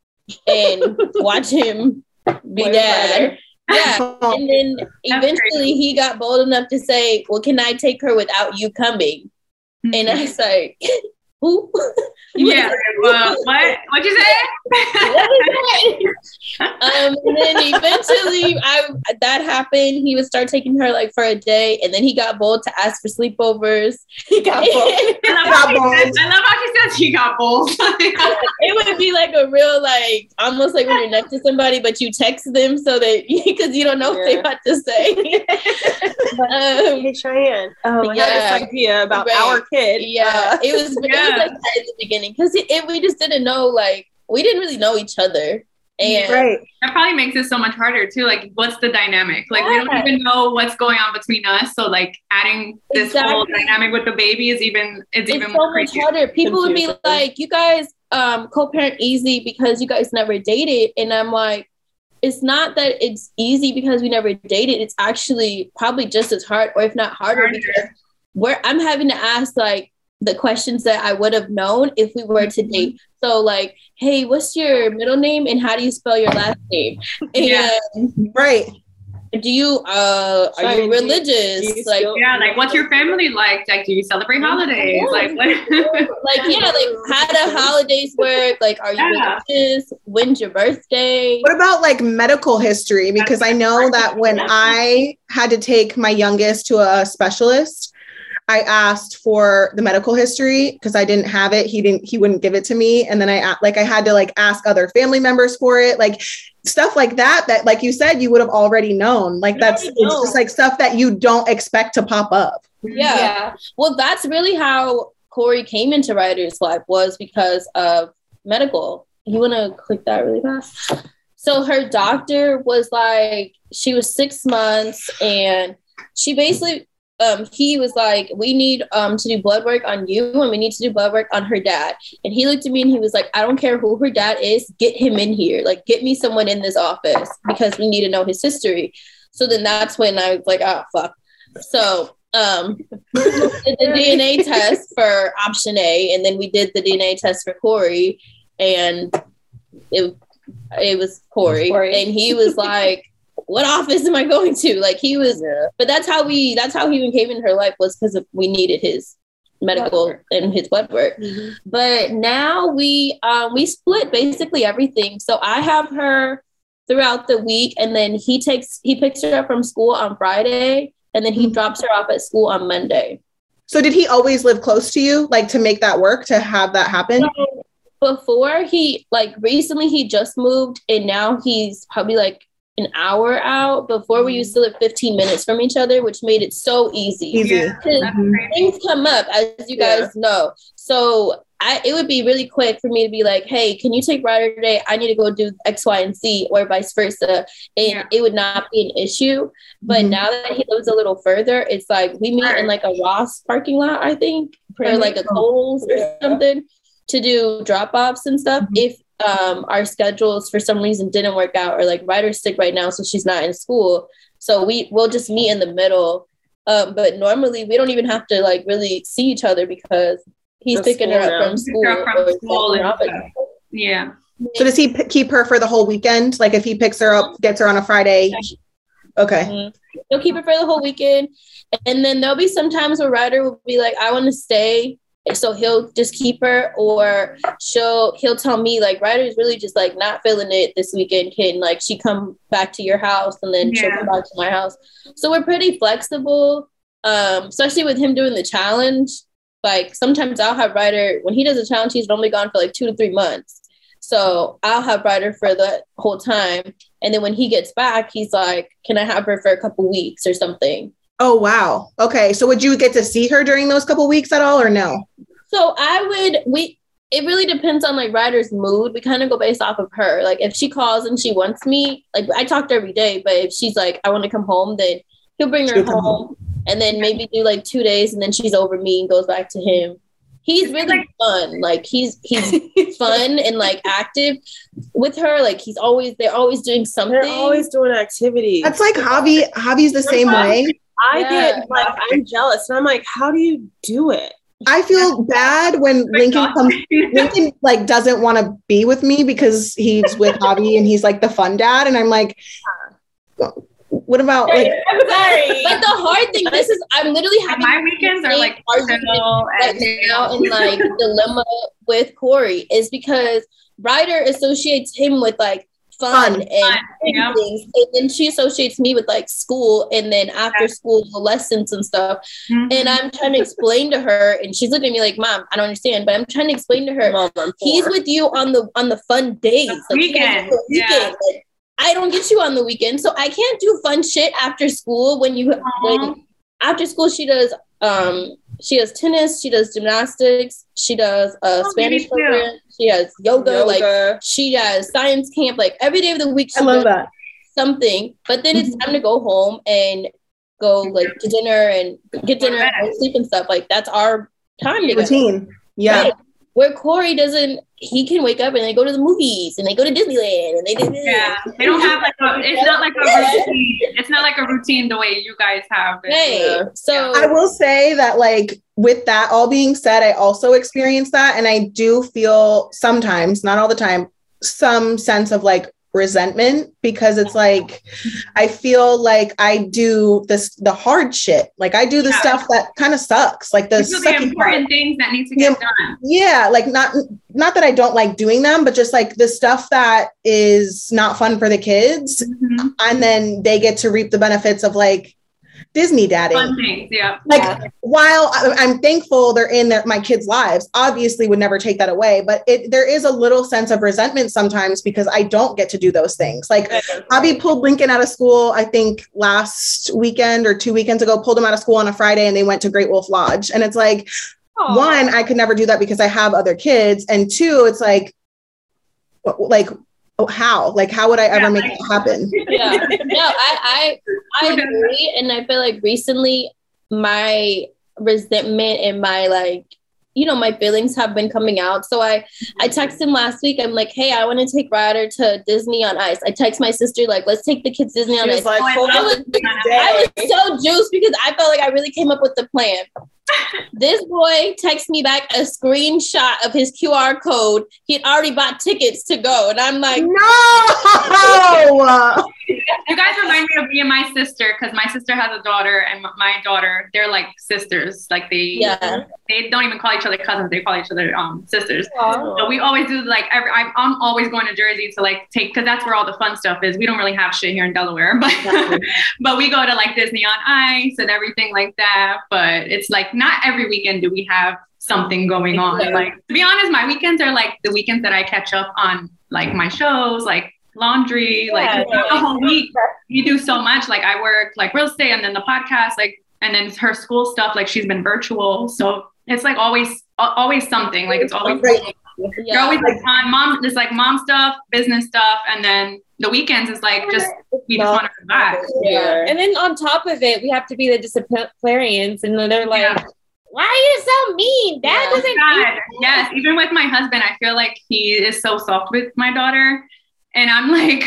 S8: and watch him be dad. Yeah. And then eventually he got bold enough to say, Well, can I take her without you coming? Mm-hmm. And I was like, Who?
S7: yeah. Well, what? What'd you say?
S8: um, and then eventually, I that happened. He would start taking her like for a day, and then he got bold to ask for sleepovers. He got bold. I,
S7: love bold. Says, I love how she says he got bold.
S8: it would be like a real like almost like when you're next to somebody, but you text them so that because you don't know yeah. what they want to say.
S5: um, hey Cheyenne, oh, I yeah. had this idea about right. our kid.
S8: Yeah, uh, it was. Yeah. It was like at the beginning because it, it, we just didn't know like we didn't really know each other. And
S7: right. that probably makes it so much harder too. Like, what's the dynamic? Like, yeah. we don't even know what's going on between us. So, like, adding this exactly. whole dynamic with the baby is even it's, it's even so
S8: much harder. People would be like, "You guys um, co-parent easy because you guys never dated," and I'm like, it's not that it's easy because we never dated. It's actually probably just as hard, or if not harder, harder. because where I'm having to ask like the questions that I would have known if we were to date. So like, hey, what's your middle name and how do you spell your last name? And
S6: yeah. right.
S8: Do you uh are Sorry, you religious? Do you, do you
S7: like still, yeah, like what's your family like? Like do you celebrate holidays? Yeah. Like what?
S8: like yeah, like how do holidays work? Like are you yeah. religious? When's your birthday?
S6: What about like medical history? Because I know that when I had to take my youngest to a specialist, I asked for the medical history because I didn't have it. He didn't, he wouldn't give it to me. And then I like, I had to like ask other family members for it. Like stuff like that, that like you said, you would have already known. Like that's, it's just like stuff that you don't expect to pop up.
S8: Yeah. yeah. Well, that's really how Cory came into Ryder's life was because of medical. You want to click that really fast? So her doctor was like, she was six months and she basically um, he was like, we need um, to do blood work on you and we need to do blood work on her dad. And he looked at me and he was like, I don't care who her dad is, get him in here. Like, get me someone in this office because we need to know his history. So then that's when I was like, oh, fuck. So um, did the DNA test for option A, and then we did the DNA test for Cory, and it it was Cory, Cory. and he was like, what office am I going to? Like he was, yeah. but that's how we, that's how he even came in her life was because we needed his medical and his blood work. Mm-hmm. But now we, um, we split basically everything. So I have her throughout the week and then he takes, he picks her up from school on Friday and then he mm-hmm. drops her off at school on Monday.
S6: So did he always live close to you, like to make that work, to have that happen? So
S8: before he, like recently he just moved and now he's probably like an hour out. Before we used to live 15 minutes from each other, which made it so easy. Easy. Mm-hmm. Things come up, as you guys yeah. know. So I, it would be really quick for me to be like, hey, can you take Ryder today? I need to go do X, Y, and Z, or vice versa. And yeah. it would not be an issue. But mm-hmm. now that he lives a little further, it's like we meet in like a Ross parking lot, I think, or like a Kohl's or something to do drop offs and stuff. Mm-hmm. If um, our schedules for some reason didn't work out, or like Ryder's sick right now, so she's not in school. So we will just meet in the middle. Um, but normally we don't even have to like really see each other because he's the picking her up from school. From school
S7: yeah.
S6: So does he p- keep her for the whole weekend? Like if he picks her up, gets her on a Friday. Okay.
S8: Mm-hmm. He'll keep her for the whole weekend. And then there'll be some times where Ryder will be like, I want to stay so he'll just keep her or she'll he'll tell me like Ryder's really just like not feeling it this weekend can like she come back to your house and then yeah. she'll come back to my house. So we're pretty flexible um especially with him doing the challenge. Like sometimes i'll have Ryder when he does a challenge he's normally gone for like two to three months. So i'll have Ryder for the whole time. And then when he gets back he's like can i have her for a couple weeks or something
S6: Oh wow. Okay. So would you get to see her during those couple weeks at all or no?
S8: So I would we it really depends on like Ryder's mood. We kind of go based off of her. Like if she calls and she wants me, like I talk to her every day, but if she's like, I want to come home, then he'll bring her
S6: She'll come
S8: home and then maybe do like two days and then she's over me and goes back to him. He's really fun. Like he's he's fun and like active with her. Like he's always they're always doing something. They're
S5: always doing activities.
S6: That's like Javi. Javi's the same way.
S5: I
S8: Yeah.
S5: get like I'm jealous, and I'm like, how do you do it?
S6: I feel bad when Lincoln comes. Lincoln like doesn't want to be with me because he's with Javi and he's like the fun dad, and I'm like, what about like?
S2: I'm sorry.
S8: But the hard thing, this is I'm literally having
S7: my weekends are like
S8: argument
S7: chill
S8: right
S7: and-
S8: now and like dilemma with Cory is because Ryder associates him with like fun,
S6: Fun.
S8: and
S7: yeah.
S8: things, and then she associates me with like school and then after school lessons and stuff.
S7: Mm-hmm.
S8: And I'm trying to explain to her, and she's looking at me like, "Mom, I don't understand," but I'm trying to explain to her, Mom, he's with you on the on the fun days, like,
S7: weekend,
S8: the
S7: yeah.
S8: weekend. Like, I don't get you on the weekend, so I can't do fun shit after school. When you when after school, she does um she does tennis, she does gymnastics, she does a
S7: Oh,
S8: Spanish program, she has yoga,
S5: Yoga.
S8: like she has science camp, like every day of the week. She
S6: I love
S8: does
S6: that.
S8: something, but then it's mm-hmm. time to go home and go like to dinner and get dinner and sleep and stuff. Like that's our time together.
S6: Routine. Yeah.
S8: Right. Where Cory doesn't, he can wake up and they go to the movies and they go to Disneyland and they do this.
S7: Yeah, they don't have like a. It's not like a routine. It's not like a routine the way you guys have. it.
S8: Right. So
S6: I will say that, like, with that all being said, I also experienced that. And I do feel sometimes, not all the time, some sense of like resentment because it's like I feel like I do this the hard shit. Like I do the
S7: Yeah.
S6: stuff that kind of sucks. Like the
S7: the important
S6: part.
S7: things that need to
S6: Yeah.
S7: get done.
S6: Yeah, like not not that I don't like doing them, but just like the stuff that is not fun for the kids.
S7: Mm-hmm.
S6: And then they get to reap the benefits of like Disney daddy.
S7: Fun things, yeah.
S6: Like while I- I'm thankful they're in their, my kids' lives, obviously would never take that away. But it, there is a little sense of resentment sometimes because I don't get to do those things. Like Javi pulled Lincoln out of school, I think last weekend or two weekends ago, pulled him out of school on a Friday and they went to Great Wolf Lodge. And it's like, one, I could never do that because I have other kids. And two, it's like, like, oh, how? Like, how would I ever make that happen?
S8: yeah. No, I, I I agree. And I feel like recently my resentment and my like you know my feelings have been coming out so i i texted him last week i'm like hey i want to take ryder to disney on ice i text my sister like let's take the kids disney on
S5: She was
S8: ice
S5: like,
S8: I, was,
S5: on,
S8: I was so juiced because i felt like i really came up with the plan this boy texts me back a screenshot of his qr code he had already bought tickets to go and i'm like
S6: no
S7: You guys remind me of me and my sister because my sister has a daughter and my daughter, they're like sisters. Like they,
S8: Yeah.
S7: they don't even call each other cousins; they call each other um sisters.
S8: Aw.
S7: So we always do like every. I'm, I'm always going to Jersey to like take because that's where all the fun stuff is. We don't really have shit here in Delaware, but but we go to like Disney on Ice and everything like that. But it's like not every weekend do we have something going on.
S8: Yeah.
S7: Like to be honest, my weekends are like the weekends that I catch up on like my shows, like laundry, like
S2: Yeah.
S7: the whole week. You do so much. Like I work like real estate and then the podcast, like and then her school stuff. Like she's been virtual, so it's like always always something. Like it's always you're always like on mom. There's like mom stuff, business stuff, and then the weekends is like just we just want to relax.
S2: Yeah. And then on top of it, we have to be the disciplinarians, and then they're like, "Why are you so mean? Dad
S7: Oh
S2: doesn't."
S7: God, yes. Even with my husband, I feel like he is so soft with my daughter, and I'm like,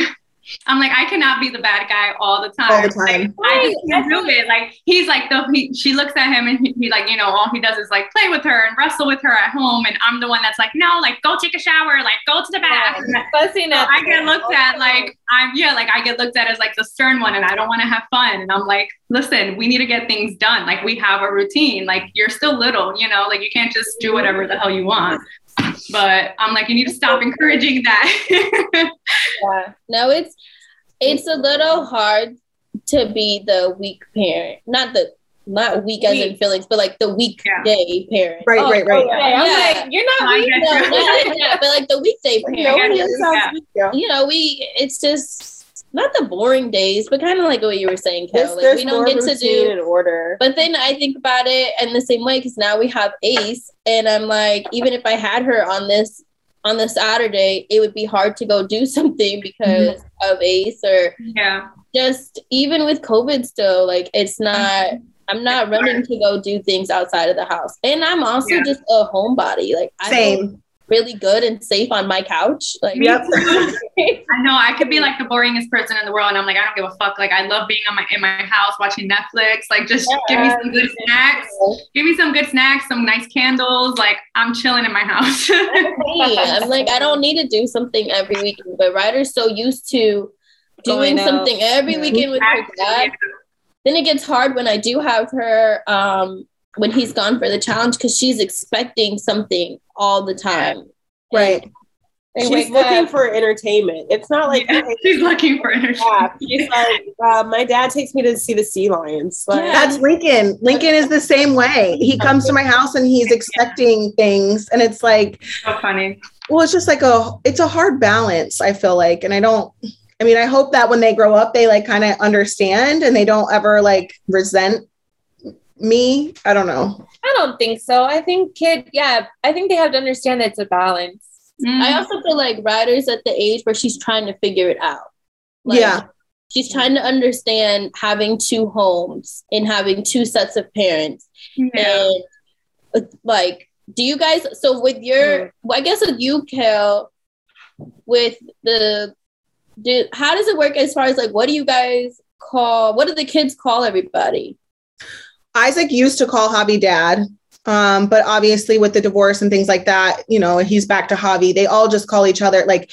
S7: I'm like, I cannot be the bad guy all the time.
S6: All the time.
S7: Like, I just can't do it. Like he's like the he, she looks at him and he, he like you know all he does is like play with her and wrestle with her at home, and I'm the one that's like no, like go take a shower, like go to the bath.
S2: Fussing
S7: So I get looked at like I'm yeah, like I get looked at as like the stern one, and I don't want to have fun. And I'm like, listen, we need to get things done. Like we have a routine. Like you're still little, you know, like you can't just do whatever the hell you want. But I'm like, you need to stop encouraging that.
S8: yeah. No, it's it's a little hard to be the weak parent. Not the not weak as in feelings, but like the weekday parent.
S6: Right, oh, right, right.
S8: Oh,
S2: Okay, I'm like, you're not
S7: I
S2: weak.
S7: get
S8: No,
S7: you.
S8: not like but like the weekday parent.
S5: Nobody else
S7: Yeah.
S5: sounds weak, girl.
S8: You know, we it's just not the boring days, but kind of like what you were saying, Kel. Like we don't get to
S5: routine
S8: do
S5: and order.
S8: But then I think about it in the same way because now we have Ace, and I'm like, even if I had her on this on the Saturday, it would be hard to go do something because of Ace or
S7: yeah,
S8: just even with COVID still, like it's not. I'm not running to go do things outside of the house, and I'm also
S7: Yeah.
S8: just a homebody. Like I feel
S6: Same.
S8: Really good and safe on my couch. Like
S6: Yep.
S7: I know I could be like the boringest person in the world, and I'm like, I don't give a fuck. Like, I love being on my in my house watching Netflix. Like, just give me some good snacks. Give me some good snacks, some nice candles. Like, I'm chilling in my house.
S8: I'm like, I don't need to do something every weekend, but Ryder's so used to doing
S2: Going
S8: something every
S2: Yeah.
S8: weekend with her dad. Then it gets hard when I do have her um, when he's gone for the challenge because she's expecting something all the time.
S6: Right.
S5: She's looking
S8: up.
S5: for entertainment. It's not like
S7: she's looking for entertainment.
S5: Yeah, she's like, uh, my dad takes me to see the sea lions. Like,
S6: That's Lincoln. Lincoln is the same way. He comes to my house and he's expecting things, and it's like,
S7: so funny.
S6: well, it's just like a, it's a hard balance. I feel like, and I don't. I mean, I hope that when they grow up, they like kind of understand and they don't ever like resent me. I don't know.
S2: I don't think so. I think kid, yeah, I think they have to understand that it's a balance.
S8: I also feel like Ryder's at the age where she's trying to figure it out. Like,
S6: Yeah.
S8: She's trying to understand having two homes and having two sets of parents.
S7: Yeah.
S8: And uh, like, do you guys, so with your, well, I guess with you, Kel, with the, do, how does it work as far as like, what do you guys call, what do the kids call everybody?
S6: Isaac used to call Javi dad. Um, but obviously with the divorce and things like that, you know, he's back to Javi. They all just call each other like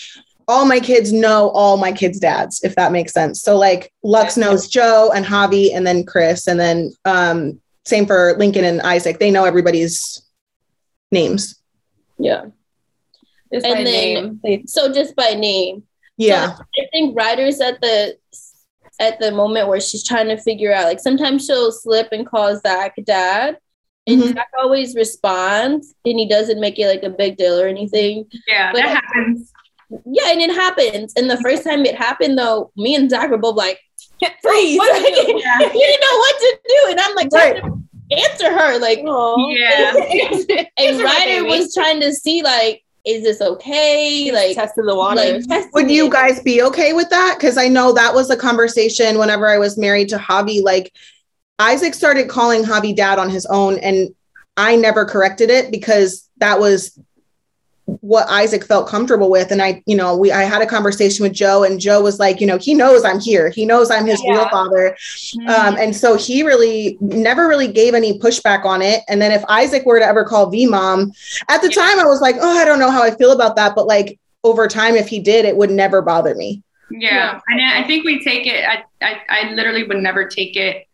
S6: all my kids know all my kids' dads, if that makes sense. So like Lux knows Joe and Javi and then Chris. And then um same for Lincoln and Isaac. They know everybody's names.
S8: Yeah.
S2: Just
S8: and
S2: by
S8: then,
S2: name.
S8: so just by name.
S6: Yeah.
S8: So I think Ryder's at the at the moment where she's trying to figure out. Like sometimes she'll slip and call Zach dad, and
S6: Mm-hmm.
S8: Zach always responds, and he doesn't make it like a big deal or anything.
S7: Yeah,
S8: But-
S7: that happens.
S8: Yeah, and it happens. And the first time it happened, though, me and Zach were both like, "Freeze!"
S2: What do we do?
S8: you didn't know what to do, and I'm like trying to answer her, like,
S7: Yeah.
S8: and
S2: Answer my
S8: Ryder was trying to see like, is this okay? Like
S5: testing the
S8: like, testing
S6: Would you
S8: it.
S6: guys be okay with that? Because I know that was a conversation whenever I was married to Javi. Like Isaac started calling Javi dad on his own, and I never corrected it because that was what Isaac felt comfortable with. And I, you know, we I had a conversation with Joe, and Joe was like, you know, he knows I'm here. He knows I'm his real
S2: Yeah.
S6: father. Um, and so he really never really gave any pushback on it. And then if Isaac were to ever call Vee mom, at the time I was like, oh, I don't know how I feel about that. But like over time, if he did, it would never bother me.
S7: Yeah, and I I think we take it. I, I I literally would never take it.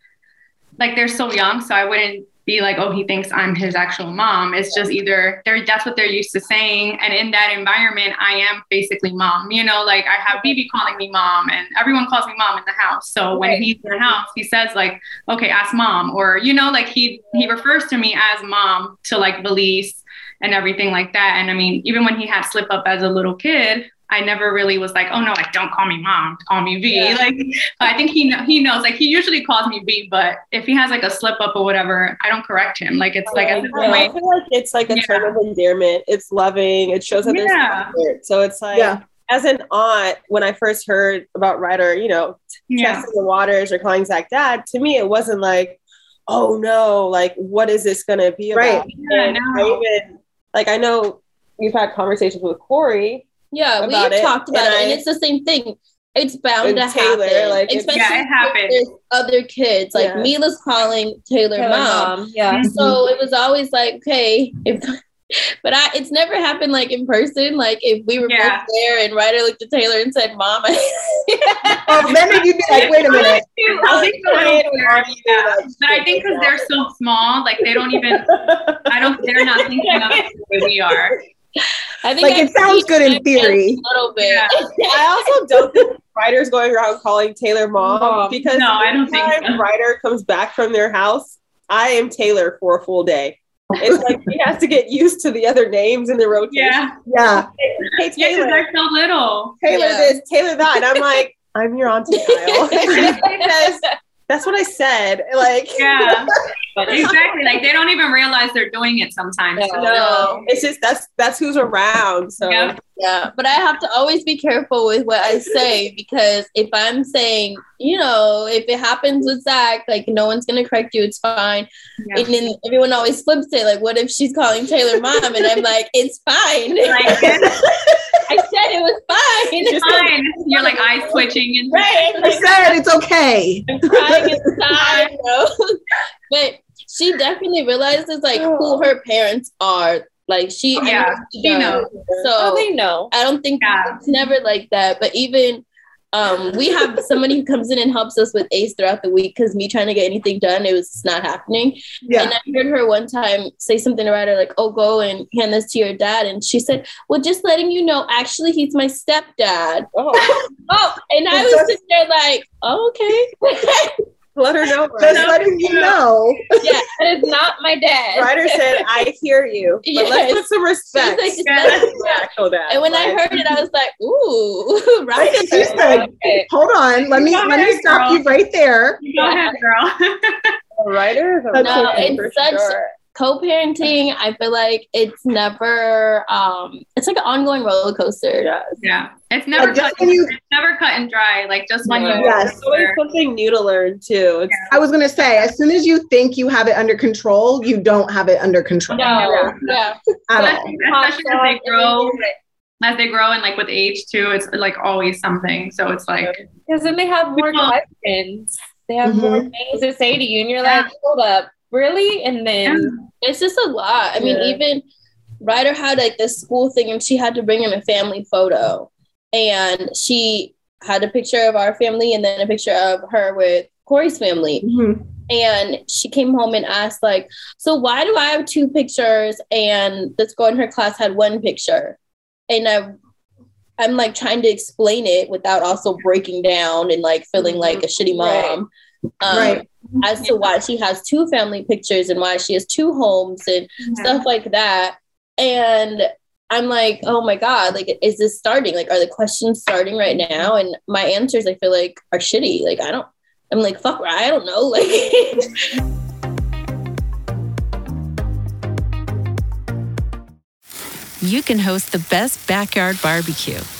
S7: Like they're so young, so I wouldn't be like, oh, he thinks I'm his actual mom. It's just either they're that's what they're used to saying, and in that environment, I am basically mom. You know, like I have Vivi calling me mom, and everyone calls me mom in the house. So when
S2: Right.
S7: he's in the house, he says like, okay, ask mom, or you know, like he he refers to me as mom to like Belize and everything like that. And I mean, even when he had slip up as a little kid, I never really was like, oh no, like don't call me mom, call me Vee.
S2: Yeah.
S7: Like I think he kn- he knows. Like he usually calls me Vee, but if he has like a slip up or whatever, I don't correct him. Like it's like oh, at this
S5: Yeah, I feel like it's like a term of endearment. It's loving. It shows that there's
S7: Yeah.
S5: comfort. So it's like,
S6: Yeah.
S5: as an aunt, when I first heard about Ryder, you know,
S7: Yeah.
S5: testing the waters or calling Zach dad, to me, it wasn't like, oh no, like what is this gonna be about?
S6: Right.
S7: Yeah, no.
S5: I even like I know you've had conversations with Cory.
S8: Yeah, we have
S5: it,
S8: talked about
S5: and
S8: it, and it's the same thing. It's bound to
S5: Taylor,
S8: happen,
S5: like,
S8: especially
S7: Yeah, it
S8: if
S7: happens.
S8: other kids. Like
S5: Yeah.
S8: Mila's calling Taylor,
S2: Taylor
S8: mom.
S2: mom, yeah. Mm-hmm.
S8: So it was always like, okay, if, but I it's never happened like in person. Like if we were
S7: Yeah.
S8: both there and Ryder looked at Taylor and said, "Mom,"
S6: Oh, then you'd be like, wait a minute.
S7: I think a little
S5: Right.
S7: weird, yeah. But I think because they're so small, like they don't even. I don't. They're not thinking of it the way we are.
S8: I think
S6: Like
S8: I
S6: it sounds good in theory.
S8: a little bit.
S7: Yeah.
S5: I also don't think Ryder's going around calling Taylor mom,
S2: Mom.
S5: because
S7: No, I don't think
S5: anytime
S7: so.
S5: Ryder comes back from their house, I am Taylor for a full day. It's like he has to get used to the other names in the rotation.
S7: Yeah.
S6: Yeah.
S5: Hey
S7: Yeah,
S5: Taylor,
S7: because they're so little.
S5: Taylor
S8: Yeah.
S5: this, Taylor that, and I'm like, I'm your auntie Kyle. that's what I said. Like,
S7: yeah, exactly. Like they don't even realize they're doing it sometimes.
S5: No, no. it's just that's that's who's around. So
S8: yeah. yeah, but I have to always be careful with what I say because if I'm saying, you know, if it happens with Zach, like no one's gonna correct you, it's fine. Yeah. And then everyone always flips it, like, what if she's calling Taylor mom? And I'm like, it's fine. I said it was fine.
S7: It's fine. You're like eyes twitching and
S8: right.
S6: I said it's okay.
S8: I'm crying inside. but she definitely realizes like who her parents are. Like she,
S7: oh, yeah, she knows.
S8: So
S9: oh, they know.
S8: I don't think yeah. it's never like that. But even um, we have somebody who comes in and helps us with ACE throughout the week because me trying to get anything done, it was not happening. Yeah. And I heard her one time say something about her, like, oh, go and hand this to your dad. And she said, well, just letting you know, actually, he's my stepdad. Oh, oh and I was sitting there like, oh, okay.
S5: Let her know.
S6: Just letting you know.
S8: Yeah, it's not my dad.
S5: Ryder said, "I hear you, but yes. let's put some respect." Like,
S8: yeah. actual dad. And when I heard it, I was like, "Ooh, Ryder."
S6: She said, okay. "Hold on, let me let me stop girl. you right there."
S7: Go ahead, girl.
S5: Ryder,
S8: no, it's such. Sure co-parenting i feel like it's never um it's like an ongoing roller coaster
S7: yeah it's never cut, you, it's never cut and dry like just when
S5: yeah. you yes always something new to learn too.
S6: Yeah. i was gonna say as soon as you think you have it under control you don't have it under control.
S8: No yeah, yeah.
S7: especially as they grow as they grow and like with age too it's like always something. So it's like
S9: because then they have more questions. They have mm-hmm. more things to say to you and you're like hold up really? And then
S8: it's just a lot. I mean, even Ryder had like this school thing and she had to bring him a family photo. And she had a picture of our family and then a picture of her with Cory's family. Mm-hmm. And she came home and asked, like, so why do I have two pictures and this girl in her class had one picture? And I I'm like trying to explain it without also breaking down and like feeling like a shitty mom. Right. Um, right as to why she has two family pictures and why she has two homes and mm-hmm. stuff like that. And I'm like, oh my God, like, is this starting? Like, are the questions starting right now? And my answers, I feel like, are shitty. Like, I don't, I'm like, fuck, I don't know. Like,
S11: you can host the best backyard barbecue when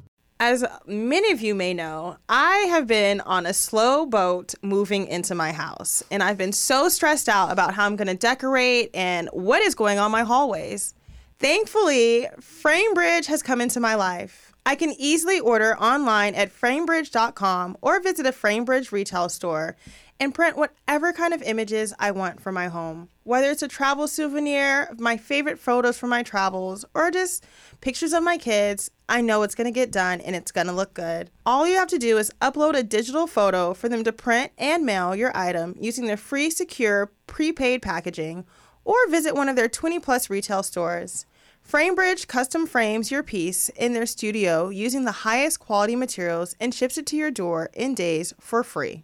S1: As many of you may know, I have been on a slow boat moving into my house, and I've been so stressed out about how I'm going to decorate and what is going on my hallways. Thankfully, FrameBridge has come into my life. I can easily order online at framebridge.com or visit a FrameBridge retail store and print whatever kind of images I want for my home. Whether it's a travel souvenir, my favorite photos from my travels, or just pictures of my kids, I know it's to get done and it's to look good. All you have to do is upload a digital photo for them to print and mail your item using their free, secure, prepaid packaging, or visit one of their 20 plus retail stores. FrameBridge custom frames your piece in their studio using the highest quality materials and ships it to your door in days for free.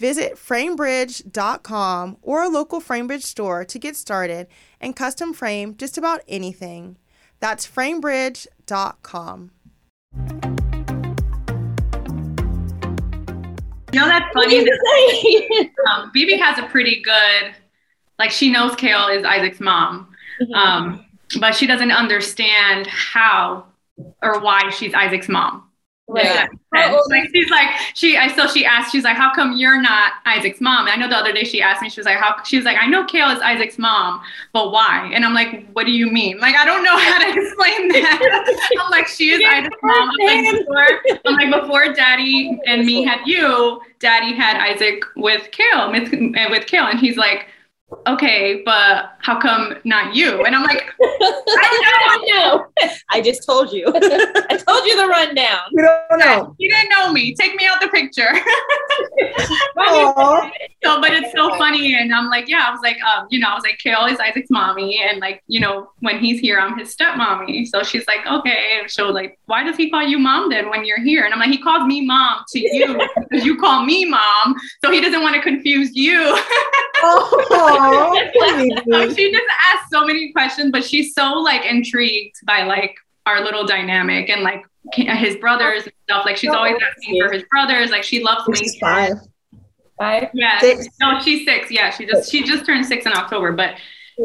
S1: Visit framebridge.com or a local FrameBridge store to get started and custom frame just about anything. That's framebridge.com.
S7: You know that's funny. That, um, Vivi has a pretty good, like she knows Kail is Isaac's mom, mm-hmm. um, but she doesn't understand how or why she's Isaac's mom. Right. Yeah. Like she's like she I so she asked she's like how come you're not Isaac's mom? And I know the other day she asked me she was like how she was like I know Kail is Isaac's mom, but why? And I'm like what do you mean? Like I don't know how to explain that. I'm like she is Isaac's mom. I'm like, before, I'm like before Daddy and me had you, Daddy had Isaac with Kail with, with Kail, and he's like okay, but how come not you? And I'm like, I
S5: don't know. I just told you. I told you the rundown.
S6: You don't know.
S7: You didn't know me. Take me out the picture. so, but it's so funny. And I'm like, yeah, I was like, um, you know, I was like, Kail is Isaac's mommy. And like, you know, when he's here, I'm his stepmommy. So she's like, okay. And so like, why does he call you mom then when you're here? And I'm like, he calls me mom to you because you call me mom. So he doesn't want to confuse you. oh so she just asked so many questions, but she's so like intrigued by like our little dynamic and like his brothers and stuff. Like she's always asking for his brothers. Like she loves me.
S6: Five.
S7: Five. Yeah. Six. No, she's six. Yeah, she just she just turned six in October, but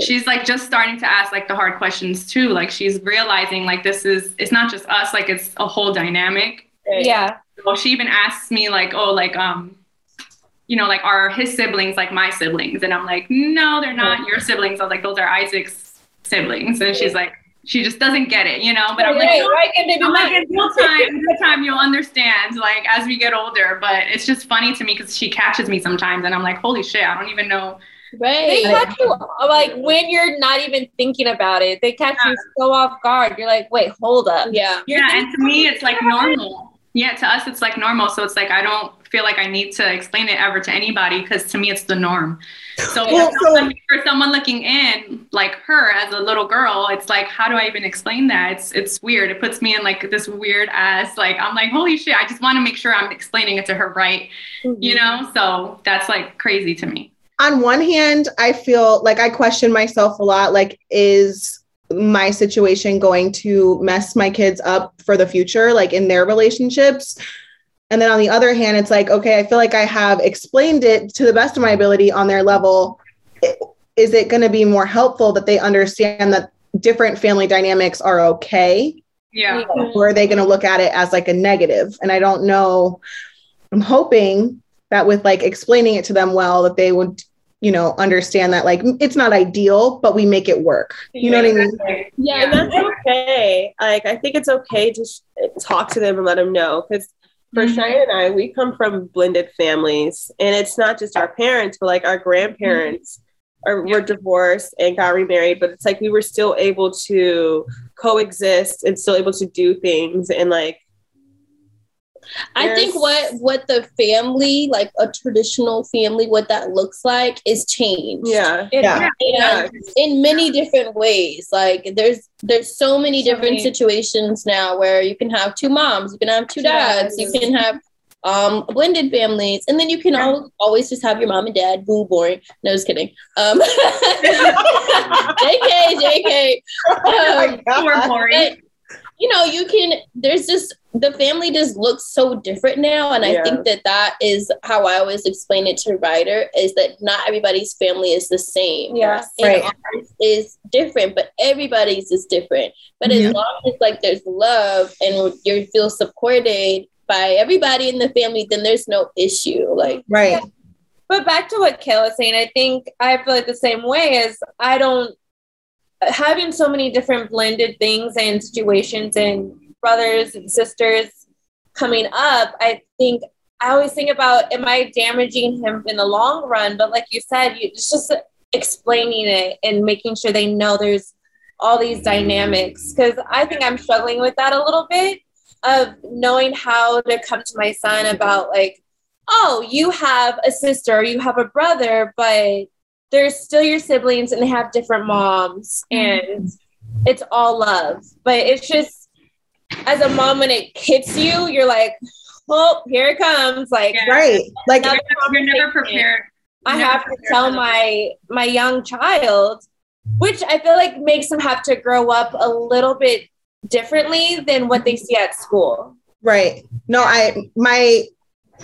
S7: she's like just starting to ask like the hard questions too. Like she's realizing like this is it's not just us. Like it's a whole dynamic.
S2: Yeah.
S7: Well, she even asks me like, oh, like um you know, like are his siblings like my siblings? And I'm like, no, they're not your siblings. I was like, those are Isaac's siblings. And she's like, she just doesn't get it, you know. But I'm like, right, right, I'm like, in real time, in real time, you'll understand. Like as we get older, but it's just funny to me because she catches me sometimes, and I'm like, holy shit, I don't even know.
S2: Right. They catch you uh, like when you're not even thinking about it. They catch yeah. you so off guard. You're like, wait, hold up.
S8: Yeah.
S7: You're yeah, and to me, it's like normal. Yeah, to us, it's like normal. So it's like I don't feel like I need to explain it ever to anybody because to me it's the norm. So, well, for, someone, for someone looking in, like her as a little girl, it's like, how do I even explain that? It's it's weird. It puts me in like this weird ass. Like I'm like, holy shit! I just want to make sure I'm explaining it to her right. Mm-hmm. You know, so that's like crazy to me.
S6: On one hand, I feel like I question myself a lot. Like, is my situation going to mess my kids up for the future, like in their relationships? And then on the other hand, it's like, okay, I feel like I have explained it to the best of my ability on their level. Is it going to be more helpful that they understand that different family dynamics are okay?
S7: Yeah. Mm-hmm.
S6: Or are they going to look at it as like a negative? And I don't know. I'm hoping that with like explaining it to them well, that they would, you know, understand that like it's not ideal, but we make it work. You know what I mean?
S5: Yeah, and that's okay. Like I think it's okay to sh- talk to them and let them know because for mm-hmm. And I, we come from blended families, and it's not just our parents, but like our grandparents mm-hmm. are were divorced and got remarried. But it's like we were still able to coexist and still able to do things and like
S8: I think what what the family, like a traditional family, what that looks like is changed.
S5: Yeah.
S6: yeah.
S8: yeah. In many different ways. Like there's there's so many so different many. situations now where you can have two moms, you can have two dads, you can have um, blended families, and then you can yeah. al- always just have your mom and dad. Boo, boring. No, just kidding. Um, JK, JK. Um, oh boring. You know, you can. There's just the family just looks so different now and i think that that is how i always explain it to Ryder is that not everybody's family is the same
S6: yeah
S8: and right. ours is different but everybody's is different but as mhm. long as like there's love and you feel supported by everybody in the family then there's no issue like
S6: right yeah.
S2: but back to what Kail was saying i think i feel like the same way is i don't having so many different blended things and situations and brothers and sisters coming up, I think I always think about am I damaging him in the long run? But like you said, you, it's just explaining it and making sure they know there's all these dynamics because I think I'm struggling with that a little bit of knowing how to come to my son about like, oh, you have a sister, you have a brother, but they're still your siblings and they have different moms and it's all love. But it's just as a mom when it hits you, you're like, oh, here it comes. Like
S6: right. Like
S7: you're, you're never prepared.
S2: I have to tell my my young child, which I feel like makes them have to grow up a little bit differently than what they see at school.
S6: Right. No, I my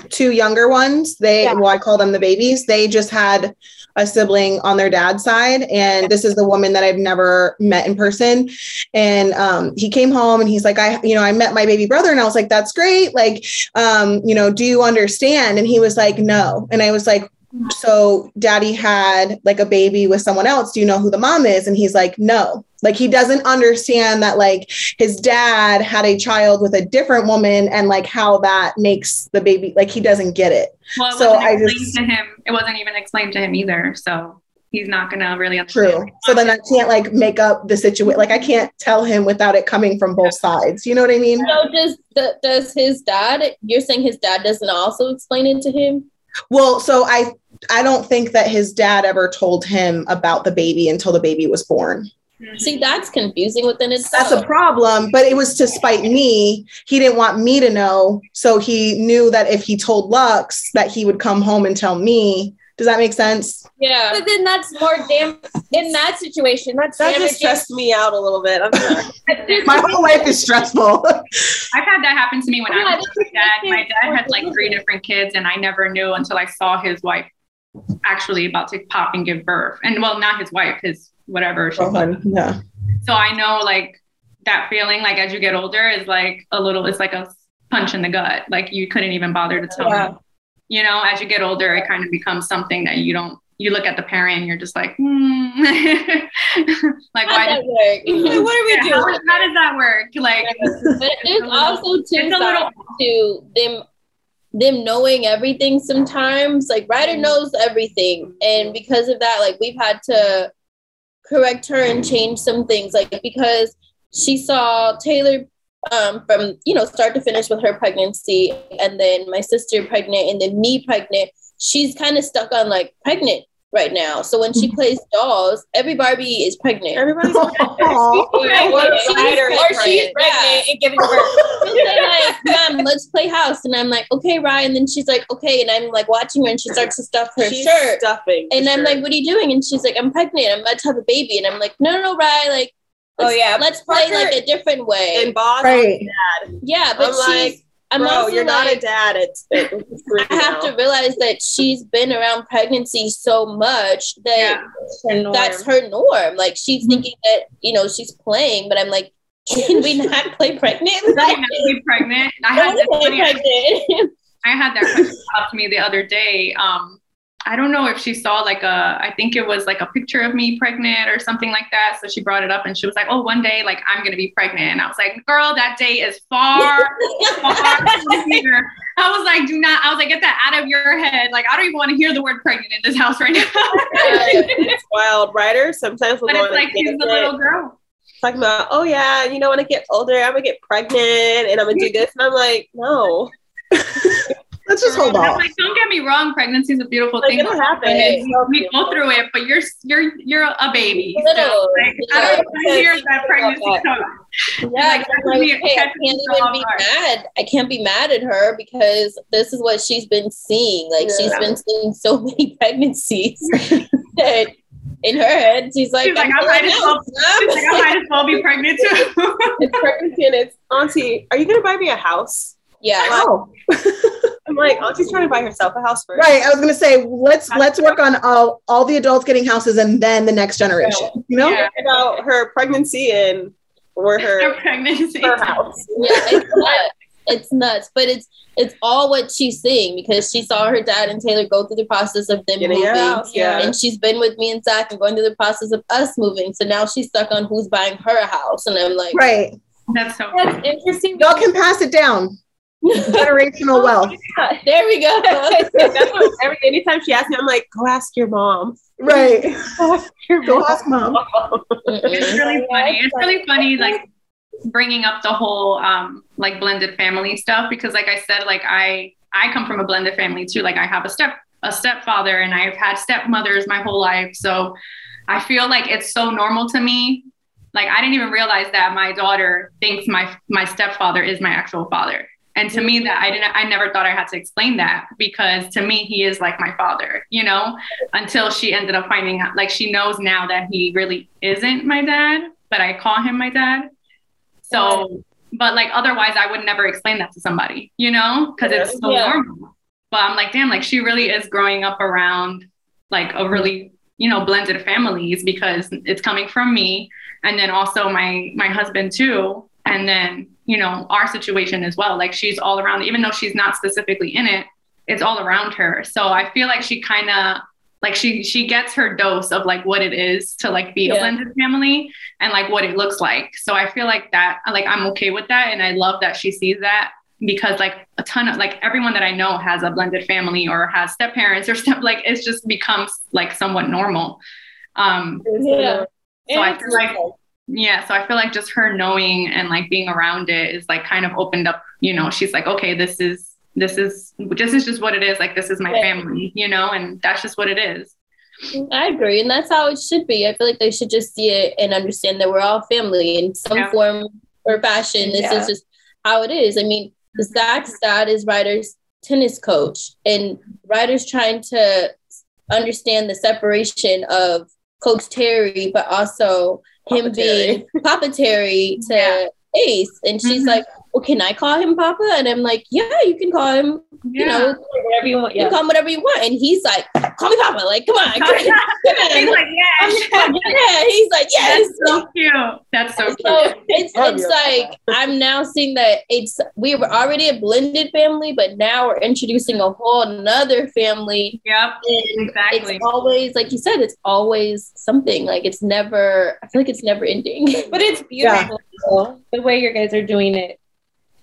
S6: two younger ones, they yeah. well, I call them the babies. They just had a sibling on their dad's side, and this is the woman that I've never met in person. And um, he came home and he's like, I, you know, I met my baby brother, and I was like, that's great. Like, um, you know, do you understand? And he was like, no. And I was like, so daddy had like a baby with someone else do you know who the mom is and he's like no like he doesn't understand that like his dad had a child with a different woman and like how that makes the baby like he doesn't get it.
S7: Well it so i just to him. It wasn't even explained to him either. So he's not gonna really understand.
S6: True. So then i can't like make up the situation like i can't tell him without it coming from both sides. You know what i mean?
S8: So does the, does his dad you're saying his dad doesn't also explain it to him?
S6: Well, so I I don't think that his dad ever told him about the baby until the baby was born. Mm-hmm.
S8: See, that's confusing within itself.
S6: That's a problem, but it was to spite me. He didn't want me to know. So he knew that if he told Lux that he would come home and tell me. Does that make sense?
S2: Yeah. But then that's more damn in that situation. That's
S5: that just stressed me out a little bit.
S6: my whole life is stressful.
S7: I've had that happen to me when yeah, I was my dad. My dad had like three different kids, and I never knew until I saw his wife actually about to pop and give birth. And well, not his wife, his whatever.
S6: Oh, yeah.
S7: So I know like that feeling, like as you get older, is like a little. It's like a punch in the gut. Like you couldn't even bother to tell yeah. me. You know, as you get older, it kind of becomes something that you don't. You look at the parent and you're just like, hmm. like
S8: how why? Does, like,
S7: what are we yeah, doing? How, how, does that work? Like,
S8: but there's also two sides to them them knowing everything sometimes. Like Ryder mm-hmm. knows everything. And because of that, like we've had to correct her and change some things. Like because she saw Taylor um, from, you know, start to finish with her pregnancy and then my sister pregnant and then me pregnant. She's kind of stuck on like pregnant right now. So when she mm-hmm. plays dolls, every Barbie is pregnant. Everybody's pregnant. or she's pregnant and giving birth. like, Mom, let's play house. And I'm like, okay, Ryan. And then she's like, okay. And I'm like watching her and she starts to stuff her
S5: she's
S8: shirt.
S5: Stuffing.
S8: And I'm sure. like, what are you doing? And she's like, I'm pregnant. I'm about to have a baby. And I'm like, no, no, no, Ryan. Like,
S5: oh yeah,
S8: let's play like a different way.
S5: And boss,
S6: right.
S5: dad.
S8: Yeah, but
S5: I'm
S8: she's
S5: like,
S8: I'm
S5: Bro,
S8: also
S5: you're
S8: like,
S5: not a dad. It's, it's
S8: I have to realize that she's been around pregnancy so much that
S5: yeah,
S8: that's her norm. Like she's mm-hmm. thinking that you know she's playing, but I'm like, can we not play pregnant?
S7: I not be pregnant. I, I had play pregnant. I had that question up to me the other day. Um, I don't know if she saw like a, I think it was like a picture of me pregnant or something like that. So she brought it up and she was like, oh, one day, like I'm going to be pregnant. And I was like, girl, that day is far, far from here. I was like, do not, I was like, get that out of your head. Like, I don't even want to hear the word pregnant in this house right now.
S5: it's wild, Ryder. Sometimes
S7: but it's like, she's the little girl.
S5: Talking about, oh yeah, you know, when I get older, I'm gonna get pregnant and I'm gonna do this. And I'm like, no.
S6: Let's just hold on.
S7: Like, don't get me wrong, pregnancy is a beautiful like, thing.
S5: It'll happen.
S7: We go through it, but you're you're you're a baby. So, like, yeah. I don't want to hear that pregnancy
S8: talk. Yeah, like, like, hey, I can't even be mad. I can't be mad at her because this is what she's been seeing. Like yeah. she's been seeing so many pregnancies that in her head, she's like,
S7: she's like, I might, as well, she's like, I might as well be pregnant too.
S5: it's pregnancy and it's auntie. Are you gonna buy me a house?
S8: Yeah.
S5: Wow. I'm like, oh, she's trying to buy herself a house first.
S6: Right. I was gonna say, let's let's work on all all the adults getting houses and then the next generation. You know,
S5: yeah, about her pregnancy and or her,
S7: her pregnancy,
S5: her house.
S8: Yeah, it's nuts. It's nuts, but it's it's all what she's seeing because she saw her dad and Taylor go through the process of them
S5: Getting
S8: moving.
S5: House, yeah.
S8: And she's been with me and Zach and going through the process of us moving. So now she's stuck on who's buying her house. And I'm like,
S6: right.
S7: That's so
S2: That's interesting.
S6: Y'all can pass it down. Generational oh, wealth.
S8: There we go.
S5: every anytime she asks me, I'm like, go ask your mom.
S6: Right. Go ask mom.
S7: It's really funny. It's really funny, like bringing up the whole um like blended family stuff because, like I said, like I I come from a blended family too. Like I have a step a stepfather and I've had stepmothers my whole life, so I feel like it's so normal to me. Like I didn't even realize that my daughter thinks my my stepfather is my actual father. And to me that I didn't I never thought I had to explain that because to me he is like my father, you know, until she ended up finding out like she knows now that he really isn't my dad, but I call him my dad. So but like otherwise I would never explain that to somebody, you know, because it's so
S8: Yeah.
S7: normal. But I'm like, damn, like she really is growing up around like a really, you know, blended families because it's coming from me and then also my my husband too. And then, you know, our situation as well. Like she's all around, even though she's not specifically in it, it's all around her. So I feel like she kind of like she she gets her dose of like what it is to like be a blended family and like what it looks like. So I feel like that like I'm okay with that and I love that she sees that because like a ton of like everyone that I know has a blended family or has step parents or step like it's just becomes like somewhat normal. Um
S8: Yeah.
S7: so I feel like yeah, so I feel like just her knowing and like being around it is like kind of opened up, you know, she's like, okay, this is this is this is just what it is. Like this is my family, you know, and that's just what it is.
S8: I agree, and that's how it should be. I feel like they should just see it and understand that we're all family in some
S7: Yeah.
S8: form or fashion. This
S2: Yeah.
S8: is just how it is. I mean, Zach's dad is Ryder's tennis coach, and Ryder's trying to understand the separation of Coach Terry, but also him being Terry to
S7: Yeah.
S8: Ace. And she's
S7: Mhm.
S8: like, Well, can I call him Papa? And I'm like, Yeah, you can call him, you
S7: Yeah.
S8: know,
S2: Whatever you want.
S8: you
S2: Yeah.
S8: can call him whatever you want. And he's like, Call me Papa. Like, come on. come on.
S7: He's like, yes.
S8: yeah, he's like, yes.
S7: That's so cute. That's so cute.
S8: So it's
S5: Oh,
S8: it's like I'm now seeing that it's we were already a blended family, but now we're introducing a whole nother family.
S7: Yep.
S8: And
S7: Exactly.
S8: it's always like you said, it's always something. Like it's never I feel like it's never ending.
S2: But it's beautiful the way your guys are doing it.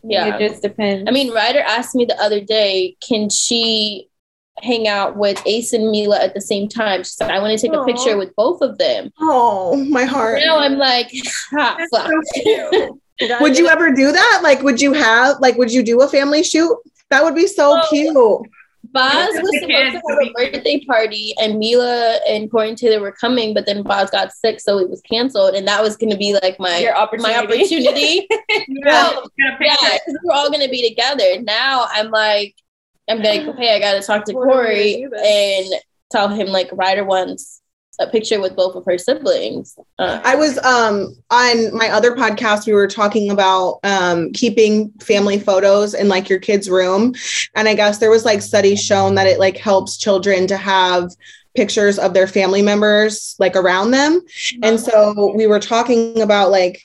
S8: Yeah.
S2: It just depends.
S8: I mean, Ryder asked me the other day, can she hang out with Ace and Mila at the same time? She said, I want to take a picture with both of them.
S6: Oh, my heart.
S8: Now I'm like, ah, fuck.
S7: so.
S6: Would you ever do that? Like, would you have, like, would you do a family shoot? That would be so
S8: Oh.
S6: cute.
S8: Boz was supposed to have a birthday party, and Mila and Cory and Taylor were coming, but then Boz got sick, so it was canceled, and that was going to be like my
S2: Your
S8: my
S2: opportunity.
S8: opportunity.
S7: Yeah.
S8: So,
S7: Get
S8: yeah, because we're all going to be together. Now I'm like, I'm like, okay, I got to talk to
S5: What are we gonna Cory
S8: and tell him like Ryder wants a picture with both of her siblings. Uh,
S6: I was um on my other podcast we were talking about um keeping family photos in like your kid's room and I guess there was like studies shown that it like helps children to have pictures of their family members like around them and so we were talking about like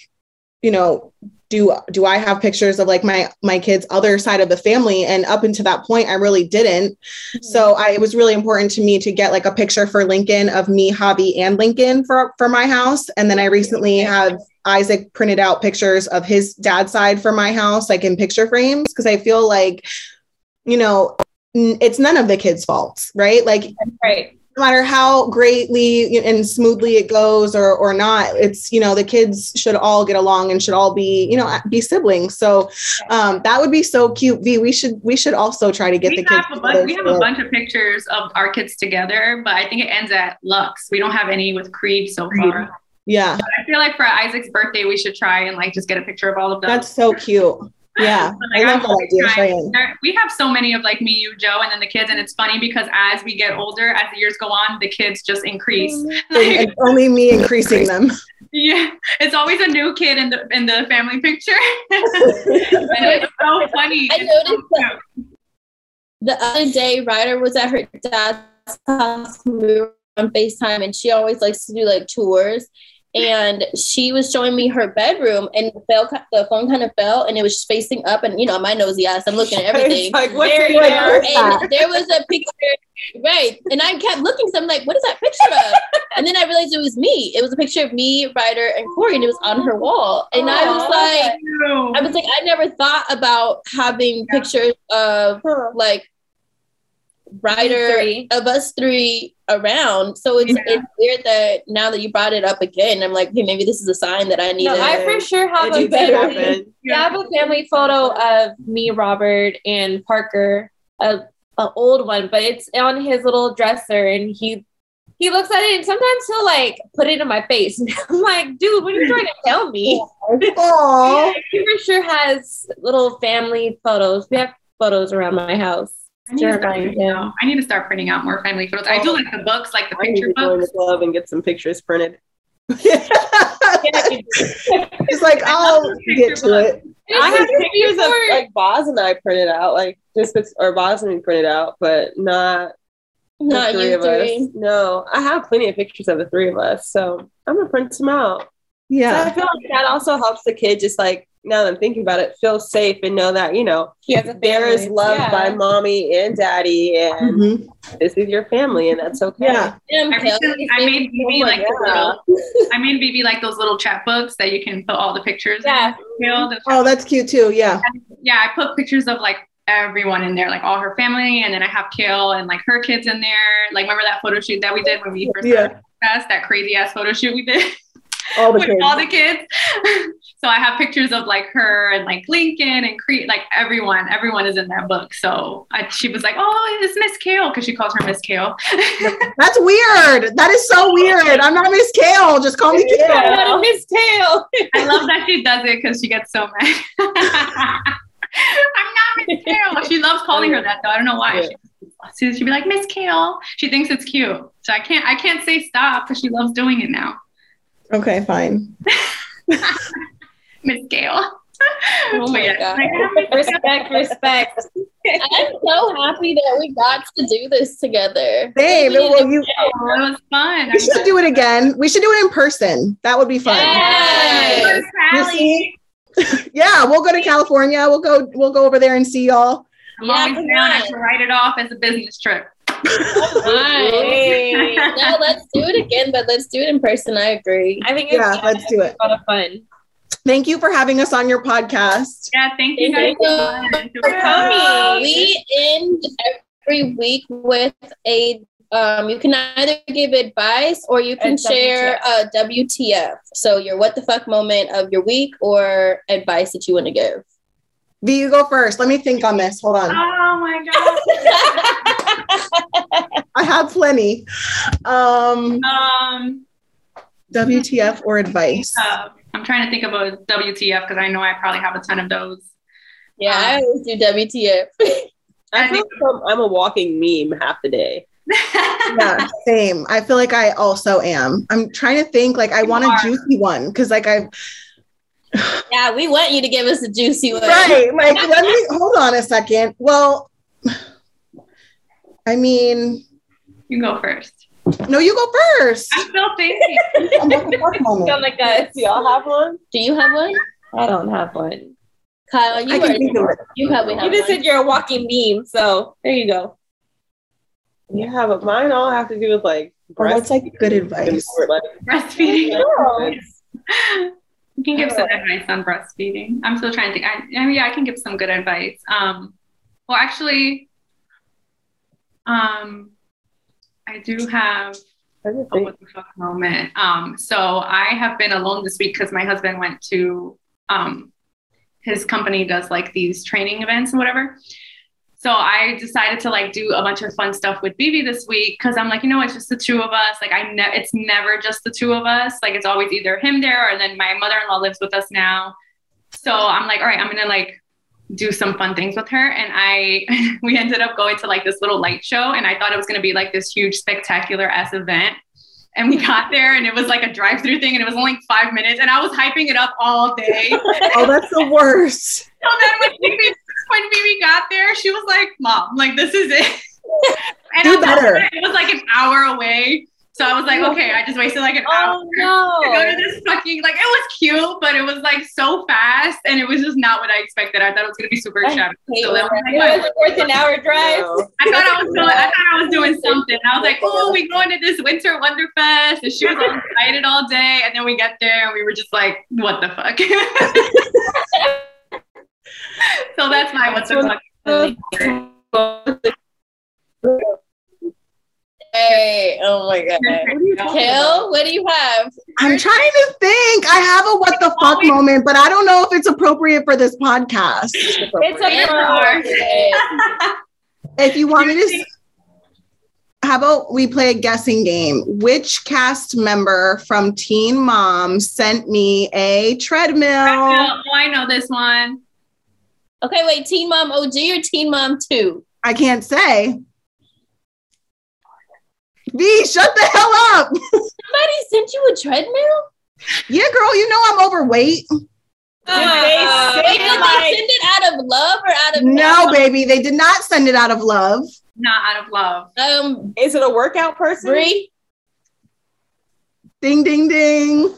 S6: you know do do I have pictures of like my my kids other side of the family and up until that point I really didn't mm-hmm. so I, it was really important to me to get like a picture for Lincoln of me, Javi, and Lincoln for for my house. And then I recently have Isaac printed out pictures of his dad's side for my house, like in picture frames, because I feel like, you know, it's none of the kids' faults, right? Like
S2: right.
S6: No matter how greatly and smoothly it goes or or not it's you know the kids should all get along and should all be you know be siblings so um that would be so cute Vee we should we should also try to get
S7: we
S6: the kids
S7: have, bunch, we have a bunch of pictures of our kids together, but I think it ends at Lux. We don't have any with Creed so far.
S6: yeah
S7: But I feel like for Isaac's birthday, we should try and like just get a picture of all of them.
S6: that's so cute yeah
S7: Like,
S6: i love
S7: I'm
S6: that idea
S7: trying- there- We have so many of like me, you, Joe, and then the kids, and it's funny because as we get older, as the years go on, the kids just increase.
S6: and,
S7: Like,
S6: and only me increasing them
S7: yeah, it's always a new kid in the in the family picture, and it's so funny.
S8: I
S7: It's so
S8: noticed that the other day, Ryder was at her dad's house. We were on FaceTime, and she always likes to do like tours. And she was showing me her bedroom, and the, fell, the phone kind of fell, and it was facing up. And you know, my nosy ass, I'm looking at everything.
S5: Like, what's
S8: There
S5: there?
S8: And there was a picture, right? And I kept looking, so I'm like, what is that picture of? And then I realized it was me. It was a picture of me, Ryder, and Cory, and it was on her wall. And I was like, I was like, I never thought about having pictures of like Ryder of us three around. So it's
S2: Yeah.
S8: it's weird that now that you brought it up again, I'm like, hey, maybe this is a sign that I need
S2: No,
S8: to.
S2: I for sure have a family. Yeah, I have a family photo of me, Robert, and Parker, a, a old one, but it's on his little dresser, and he he looks at it, and sometimes he'll like put it in my face. I'm like, dude, what are you trying to tell me?
S6: Aww.
S2: he for sure has little family photos. We have photos around my house.
S7: I need, to start printing out. I need to start printing out more family photos. I do like the books, like the
S5: I need
S7: picture
S5: to go
S7: books.
S5: the club and get some pictures printed.
S6: It's like I'll get to it.
S5: I have pictures of like Boz and I printed out, like just or Boz and me printed out, but not the
S8: Not
S5: three
S8: you
S5: of us. No, I have plenty of pictures of the three of us, so I'm gonna print some out.
S6: Yeah.
S5: So I feel like that also helps the kid just like now that I'm thinking about it, feel safe and know that, you know, there is love
S2: Yeah.
S5: by mommy and daddy and
S6: Mhm.
S5: this is your family and that's okay.
S6: Yeah.
S8: Damn,
S7: I, Kail, I made
S5: Vivi
S7: like the
S5: God.
S7: little, I made Vivi like those little chapbooks that you can put all the pictures.
S2: Yeah.
S7: In. The
S6: Oh, that's cute too. Yeah.
S7: yeah, I put pictures of like everyone in there, like all her family, and then I have Kail and like her kids in there. Like, remember that photo shoot that we did when we first
S6: Yeah.
S7: started the podcast? That crazy ass photo shoot we did
S6: All the
S7: with
S6: kids.
S7: all the kids. so I have pictures of like her and like Lincoln and Creed, like everyone. Everyone is in that book. So I, she was like, "Oh, it's Miss Kail," because she calls her Miss Kail.
S6: That's weird. That is so weird. I'm not Miss Kail. Just call me Kail.
S2: What a mistail.
S7: I love that she does it because she gets so mad. I'm not Miss Kail. She loves calling her that though. I don't know why. She, she'd be like Miss Kail. She thinks it's cute. So I can't I can't say stop because she loves doing it now.
S6: Okay, fine.
S7: Miss Kail.
S8: Oh my
S7: yeah,
S8: God.
S2: respect, respect.
S8: I'm so happy that we got to do this together.
S6: Same.
S8: We
S6: Well, you,
S7: it was fun.
S6: we should do it again. We should do it in person. That would be fun.
S8: Yes.
S6: You see? yeah, we'll go to California. We'll go. We'll go over there and see y'all.
S7: I'm
S8: Yeah,
S7: always down. I
S8: on.
S7: write it off as a business trip.
S8: Fine. no, let's do it again, but let's do it in person. I agree.
S2: I think it's
S6: Yeah, let's do it.
S2: a lot of fun.
S6: Thank you for having us on your podcast.
S7: Yeah, thank you
S8: Thank
S7: guys
S8: you for coming. We end every week with a. Um, you can either give advice or you can
S2: A
S8: share a WTF. So your what the fuck moment of your week or advice that you want to give.
S6: Vee, you go first. Let me think on this. Hold on.
S7: Oh my god.
S6: I have plenty. Um,
S7: Um
S6: WTF or advice?
S7: uh, I'm trying to think of a WTF because I know I probably have a ton of those.
S8: Yeah, I always do WTF.
S5: I feel like I'm, I'm a walking meme half the day.
S6: yeah, same. I feel like I also am. I'm trying to think. Like, I want a juicy one because, like, I
S8: yeah, we want you to give us a juicy one.
S6: right. Like, let me hold on a second. Well, I mean,
S7: You go first.
S6: No, you go first.
S7: I'm still thinking.
S6: I'm what the fuck moment.
S2: Oh my god.
S5: Do y'all have one?
S8: Do you have one?
S2: I don't have one.
S8: Kyle, you
S6: I can
S8: are you probably have
S2: You just
S8: one.
S2: said you're a walking meme, so there you go.
S5: Yeah, but mine all have to do with like
S6: Or what's like good advice?
S5: like
S7: breastfeeding.
S5: it's-
S7: You can give some advice on breastfeeding. I'm still trying to think. I, I mean, yeah, I can give some good advice. Um, well, actually, um, I do have a what the fuck moment. Um, so I have been alone this week because my husband went to um, his company does like these training events and whatever. So I decided to like do a bunch of fun stuff with Vivi this week because I'm like, you know, it's just the two of us. Like I ne- it's never just the two of us. Like it's always either him there or then my mother-in-law lives with us now. So I'm like, all right, I'm gonna like do some fun things with her. And I we ended up going to like this little light show and I thought it was gonna be like this huge spectacular ass event. And we got there and it was like a drive-through thing and it was only like five minutes and I was hyping it up all day.
S6: Oh, that's the worst.
S7: So then when Mimi, when Mimi got there, she was like, Mom, like this is it. And
S6: Do
S7: was
S6: better.
S7: It was like an hour away. So I was like, okay, I just wasted like an oh, hour
S2: Oh no.
S7: to go to this fucking like it was cute, but it was like so fast and it was just not what I expected. I thought it was gonna be super shabby. So that was like
S2: it
S7: my-
S2: was worth an hour drive.
S5: No.
S7: I thought I was doing I thought I was doing something. I was like, oh, we going to this winter wonderfest. And she was all excited all day. And then we get there and we were just like, what the fuck? so that's my what the fuck.
S8: Hey. Oh my god. Kail. What do you have?
S6: I'm trying to think. I have a what the fuck moment, but I don't know if it's appropriate for this podcast.
S9: It's appropriate.
S6: If you want me to, how about we play a guessing game? Which cast member from Teen Mom sent me a treadmill?
S7: Oh, I know this one.
S8: Okay, wait. Teen Mom OG or Teen Mom Two?
S6: I can't say. Vee, shut the hell up.
S8: Somebody sent you a treadmill.
S6: Yeah, girl, you know I'm overweight.
S8: Wait, did they send it out of love or out of
S6: No, baby, they did not send it out of love.
S7: Not out of love.
S8: Um,
S5: is it a workout person?
S8: Bree?
S6: Ding, ding, ding.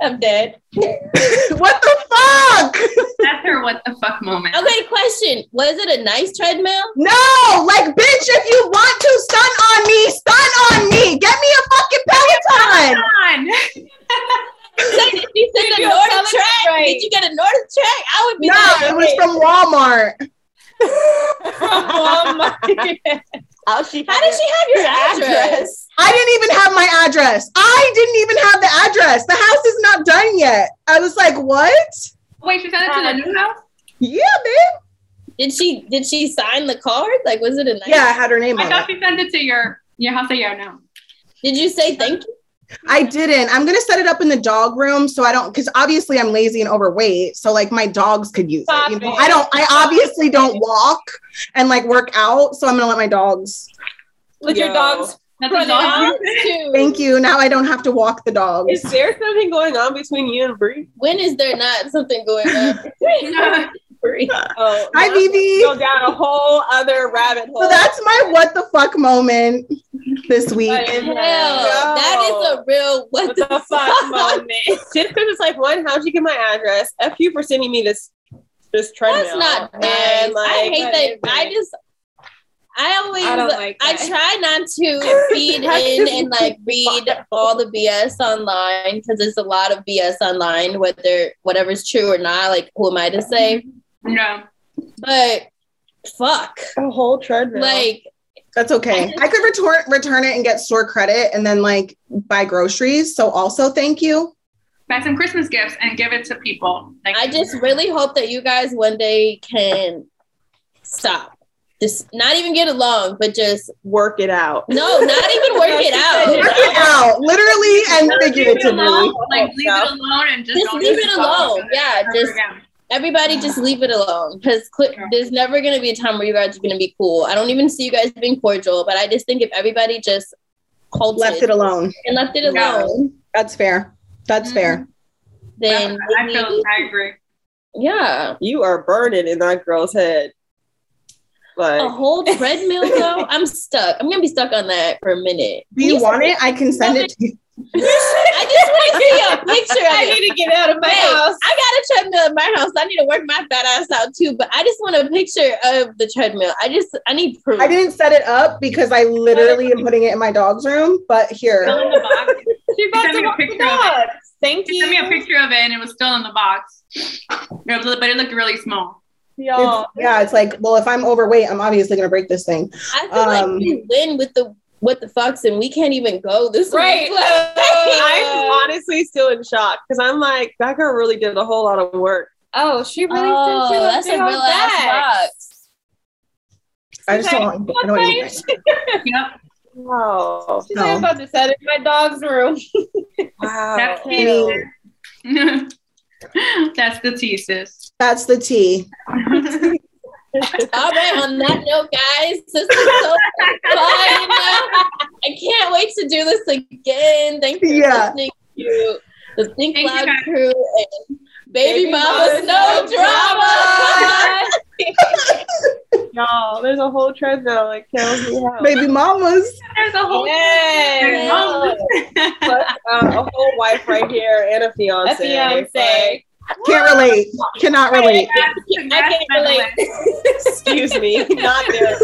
S8: I'm dead.
S6: what the fuck?
S7: That's her what the fuck moment.
S8: Okay, question. Was it a nice treadmill?
S6: No, like, bitch, if you want to stun on me, stun on me. Get me a fucking Peloton.
S8: Did you send a
S9: You're
S8: track?
S9: right.
S8: Did you get a NordicTrack? I would be
S6: No, it was from Walmart.
S5: How she?
S8: How did she have your address?
S6: I didn't even have my address. I didn't even have the address. The house is not done yet. I was like, what?
S7: Wait, she sent it to the new house?
S6: Yeah, babe.
S8: Did she did she sign the card? Like was it a nice
S6: Yeah, I had her name
S7: I
S6: on
S7: thought
S6: it.
S7: she sent it to your your house that you are now.
S8: Did you say thank you?
S6: I didn't. I'm gonna set it up in the dog room so I don't because obviously I'm lazy and overweight. So like my dogs could use it. You know? I don't I obviously don't walk and like work out. So I'm gonna let my dogs.
S9: Let your dogs
S7: That's
S9: run
S7: a dog.
S9: it.
S6: Thank you. Now I don't have to walk the dog.
S5: Is there something going on between you and Bree?
S8: When is there not something going on?
S5: Oh,
S6: Hi,
S5: now
S6: Vivi.
S5: Go down a whole other rabbit hole.
S6: So that's my what the fuck moment this week.
S8: Hell, that is a real what,
S5: What
S8: the,
S5: the fuck moment. Just because it's like one, how'd you get my address? F you for sending me this this treadmill.
S8: That's not nice.
S5: And,
S8: I hate that. I just, I always,
S9: I
S8: I,
S9: don't like that.
S8: try not to feed in and like read all the BS online because there's a lot of BS online, whether whatever's true or not. Like, who am I to say? Mm-hmm.
S7: No.
S8: But fuck,
S5: a whole treadmill.
S8: like,
S6: That's okay. I could return return it and get store credit and then like buy groceries. So also thank you.
S7: Buy some Christmas gifts and give it to people. Like,
S8: I just really hope that you guys one day can stop. Just not even get along, but just
S5: work it out.
S8: no, not even work it out.
S6: Work it out, literally and
S7: leave it
S6: figuratively.
S7: alone. Like leave it alone and just,
S8: just leave it alone. Yeah, just everybody just leave it alone because cl- there's never gonna be a time where you guys are gonna be cool. I don't even see you guys being cordial, but I just think if everybody just halted
S6: Left it alone.
S8: and left it
S7: Yeah.
S8: alone,
S6: That's fair. That's mm-hmm. fair.
S8: then
S7: I feel I agree.
S8: yeah,
S5: You are burning in that girl's head. Like
S8: a whole treadmill though. I'm stuck. I'm gonna be stuck on that for a minute.
S6: Do you want it? I can send it to you.
S8: I just want to see a picture of
S9: I need to get out of my
S8: Hey,
S9: house.
S8: I got a treadmill in my house. I need to work my fat ass out too. But I just want a picture of the treadmill. I just I need proof.
S6: I didn't set it up because I literally am putting it in my dog's room, but here.
S7: Still in the box.
S9: She about
S7: Send
S9: to
S7: me a
S9: walk the
S7: picture of it.
S9: dog. Thank
S7: She
S9: you.
S7: sent me a picture of it and it was still in the box. But it looked really small.
S5: Y'all.
S6: It's- yeah, it's like, well, if I'm overweight, I'm obviously gonna break this thing.
S8: I feel
S6: Um,
S8: like we win with the what the fucks and we can't even go this
S9: Right.
S8: week.
S5: I'm honestly still in shock because I'm like, that girl really did a whole lot of work.
S9: Oh, she really
S8: oh,
S9: sent you
S8: that's a real
S9: old
S8: ass box.
S6: I just don't want, I don't want to eat.
S7: Yep.
S5: Wow.
S9: She's like, about to set it in my dog's room.
S5: Wow.
S7: That's cute. That's the tea, sis.
S6: That's the tea.
S8: All right, on that note, guys, this is so fun. I can't wait to do this again. Thank you for listening to the Think
S7: Thank
S8: Loud crew and Baby,
S5: Baby
S8: Mama's
S5: Mama's
S8: No
S5: No
S8: Drama.
S5: Y'all, there's a whole treadmill like kills me out.
S6: Baby mamas.
S7: There's a whole
S5: Yay. But, uh, a whole wife right here and a fiance.
S9: A fiance.
S6: Can't relate. Cannot relate.
S9: I can't relate.
S5: Excuse me, not there.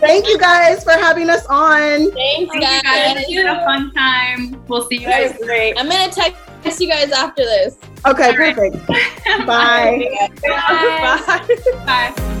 S6: Thank you guys for having us on.
S8: Thanks,
S7: Thank you
S8: guys.
S7: guys. It's been a fun time. We'll see you guys.
S5: great.
S8: I'm gonna text you guys after this.
S6: Okay,
S7: All right.
S6: perfect. Bye.
S5: Bye.
S7: Bye.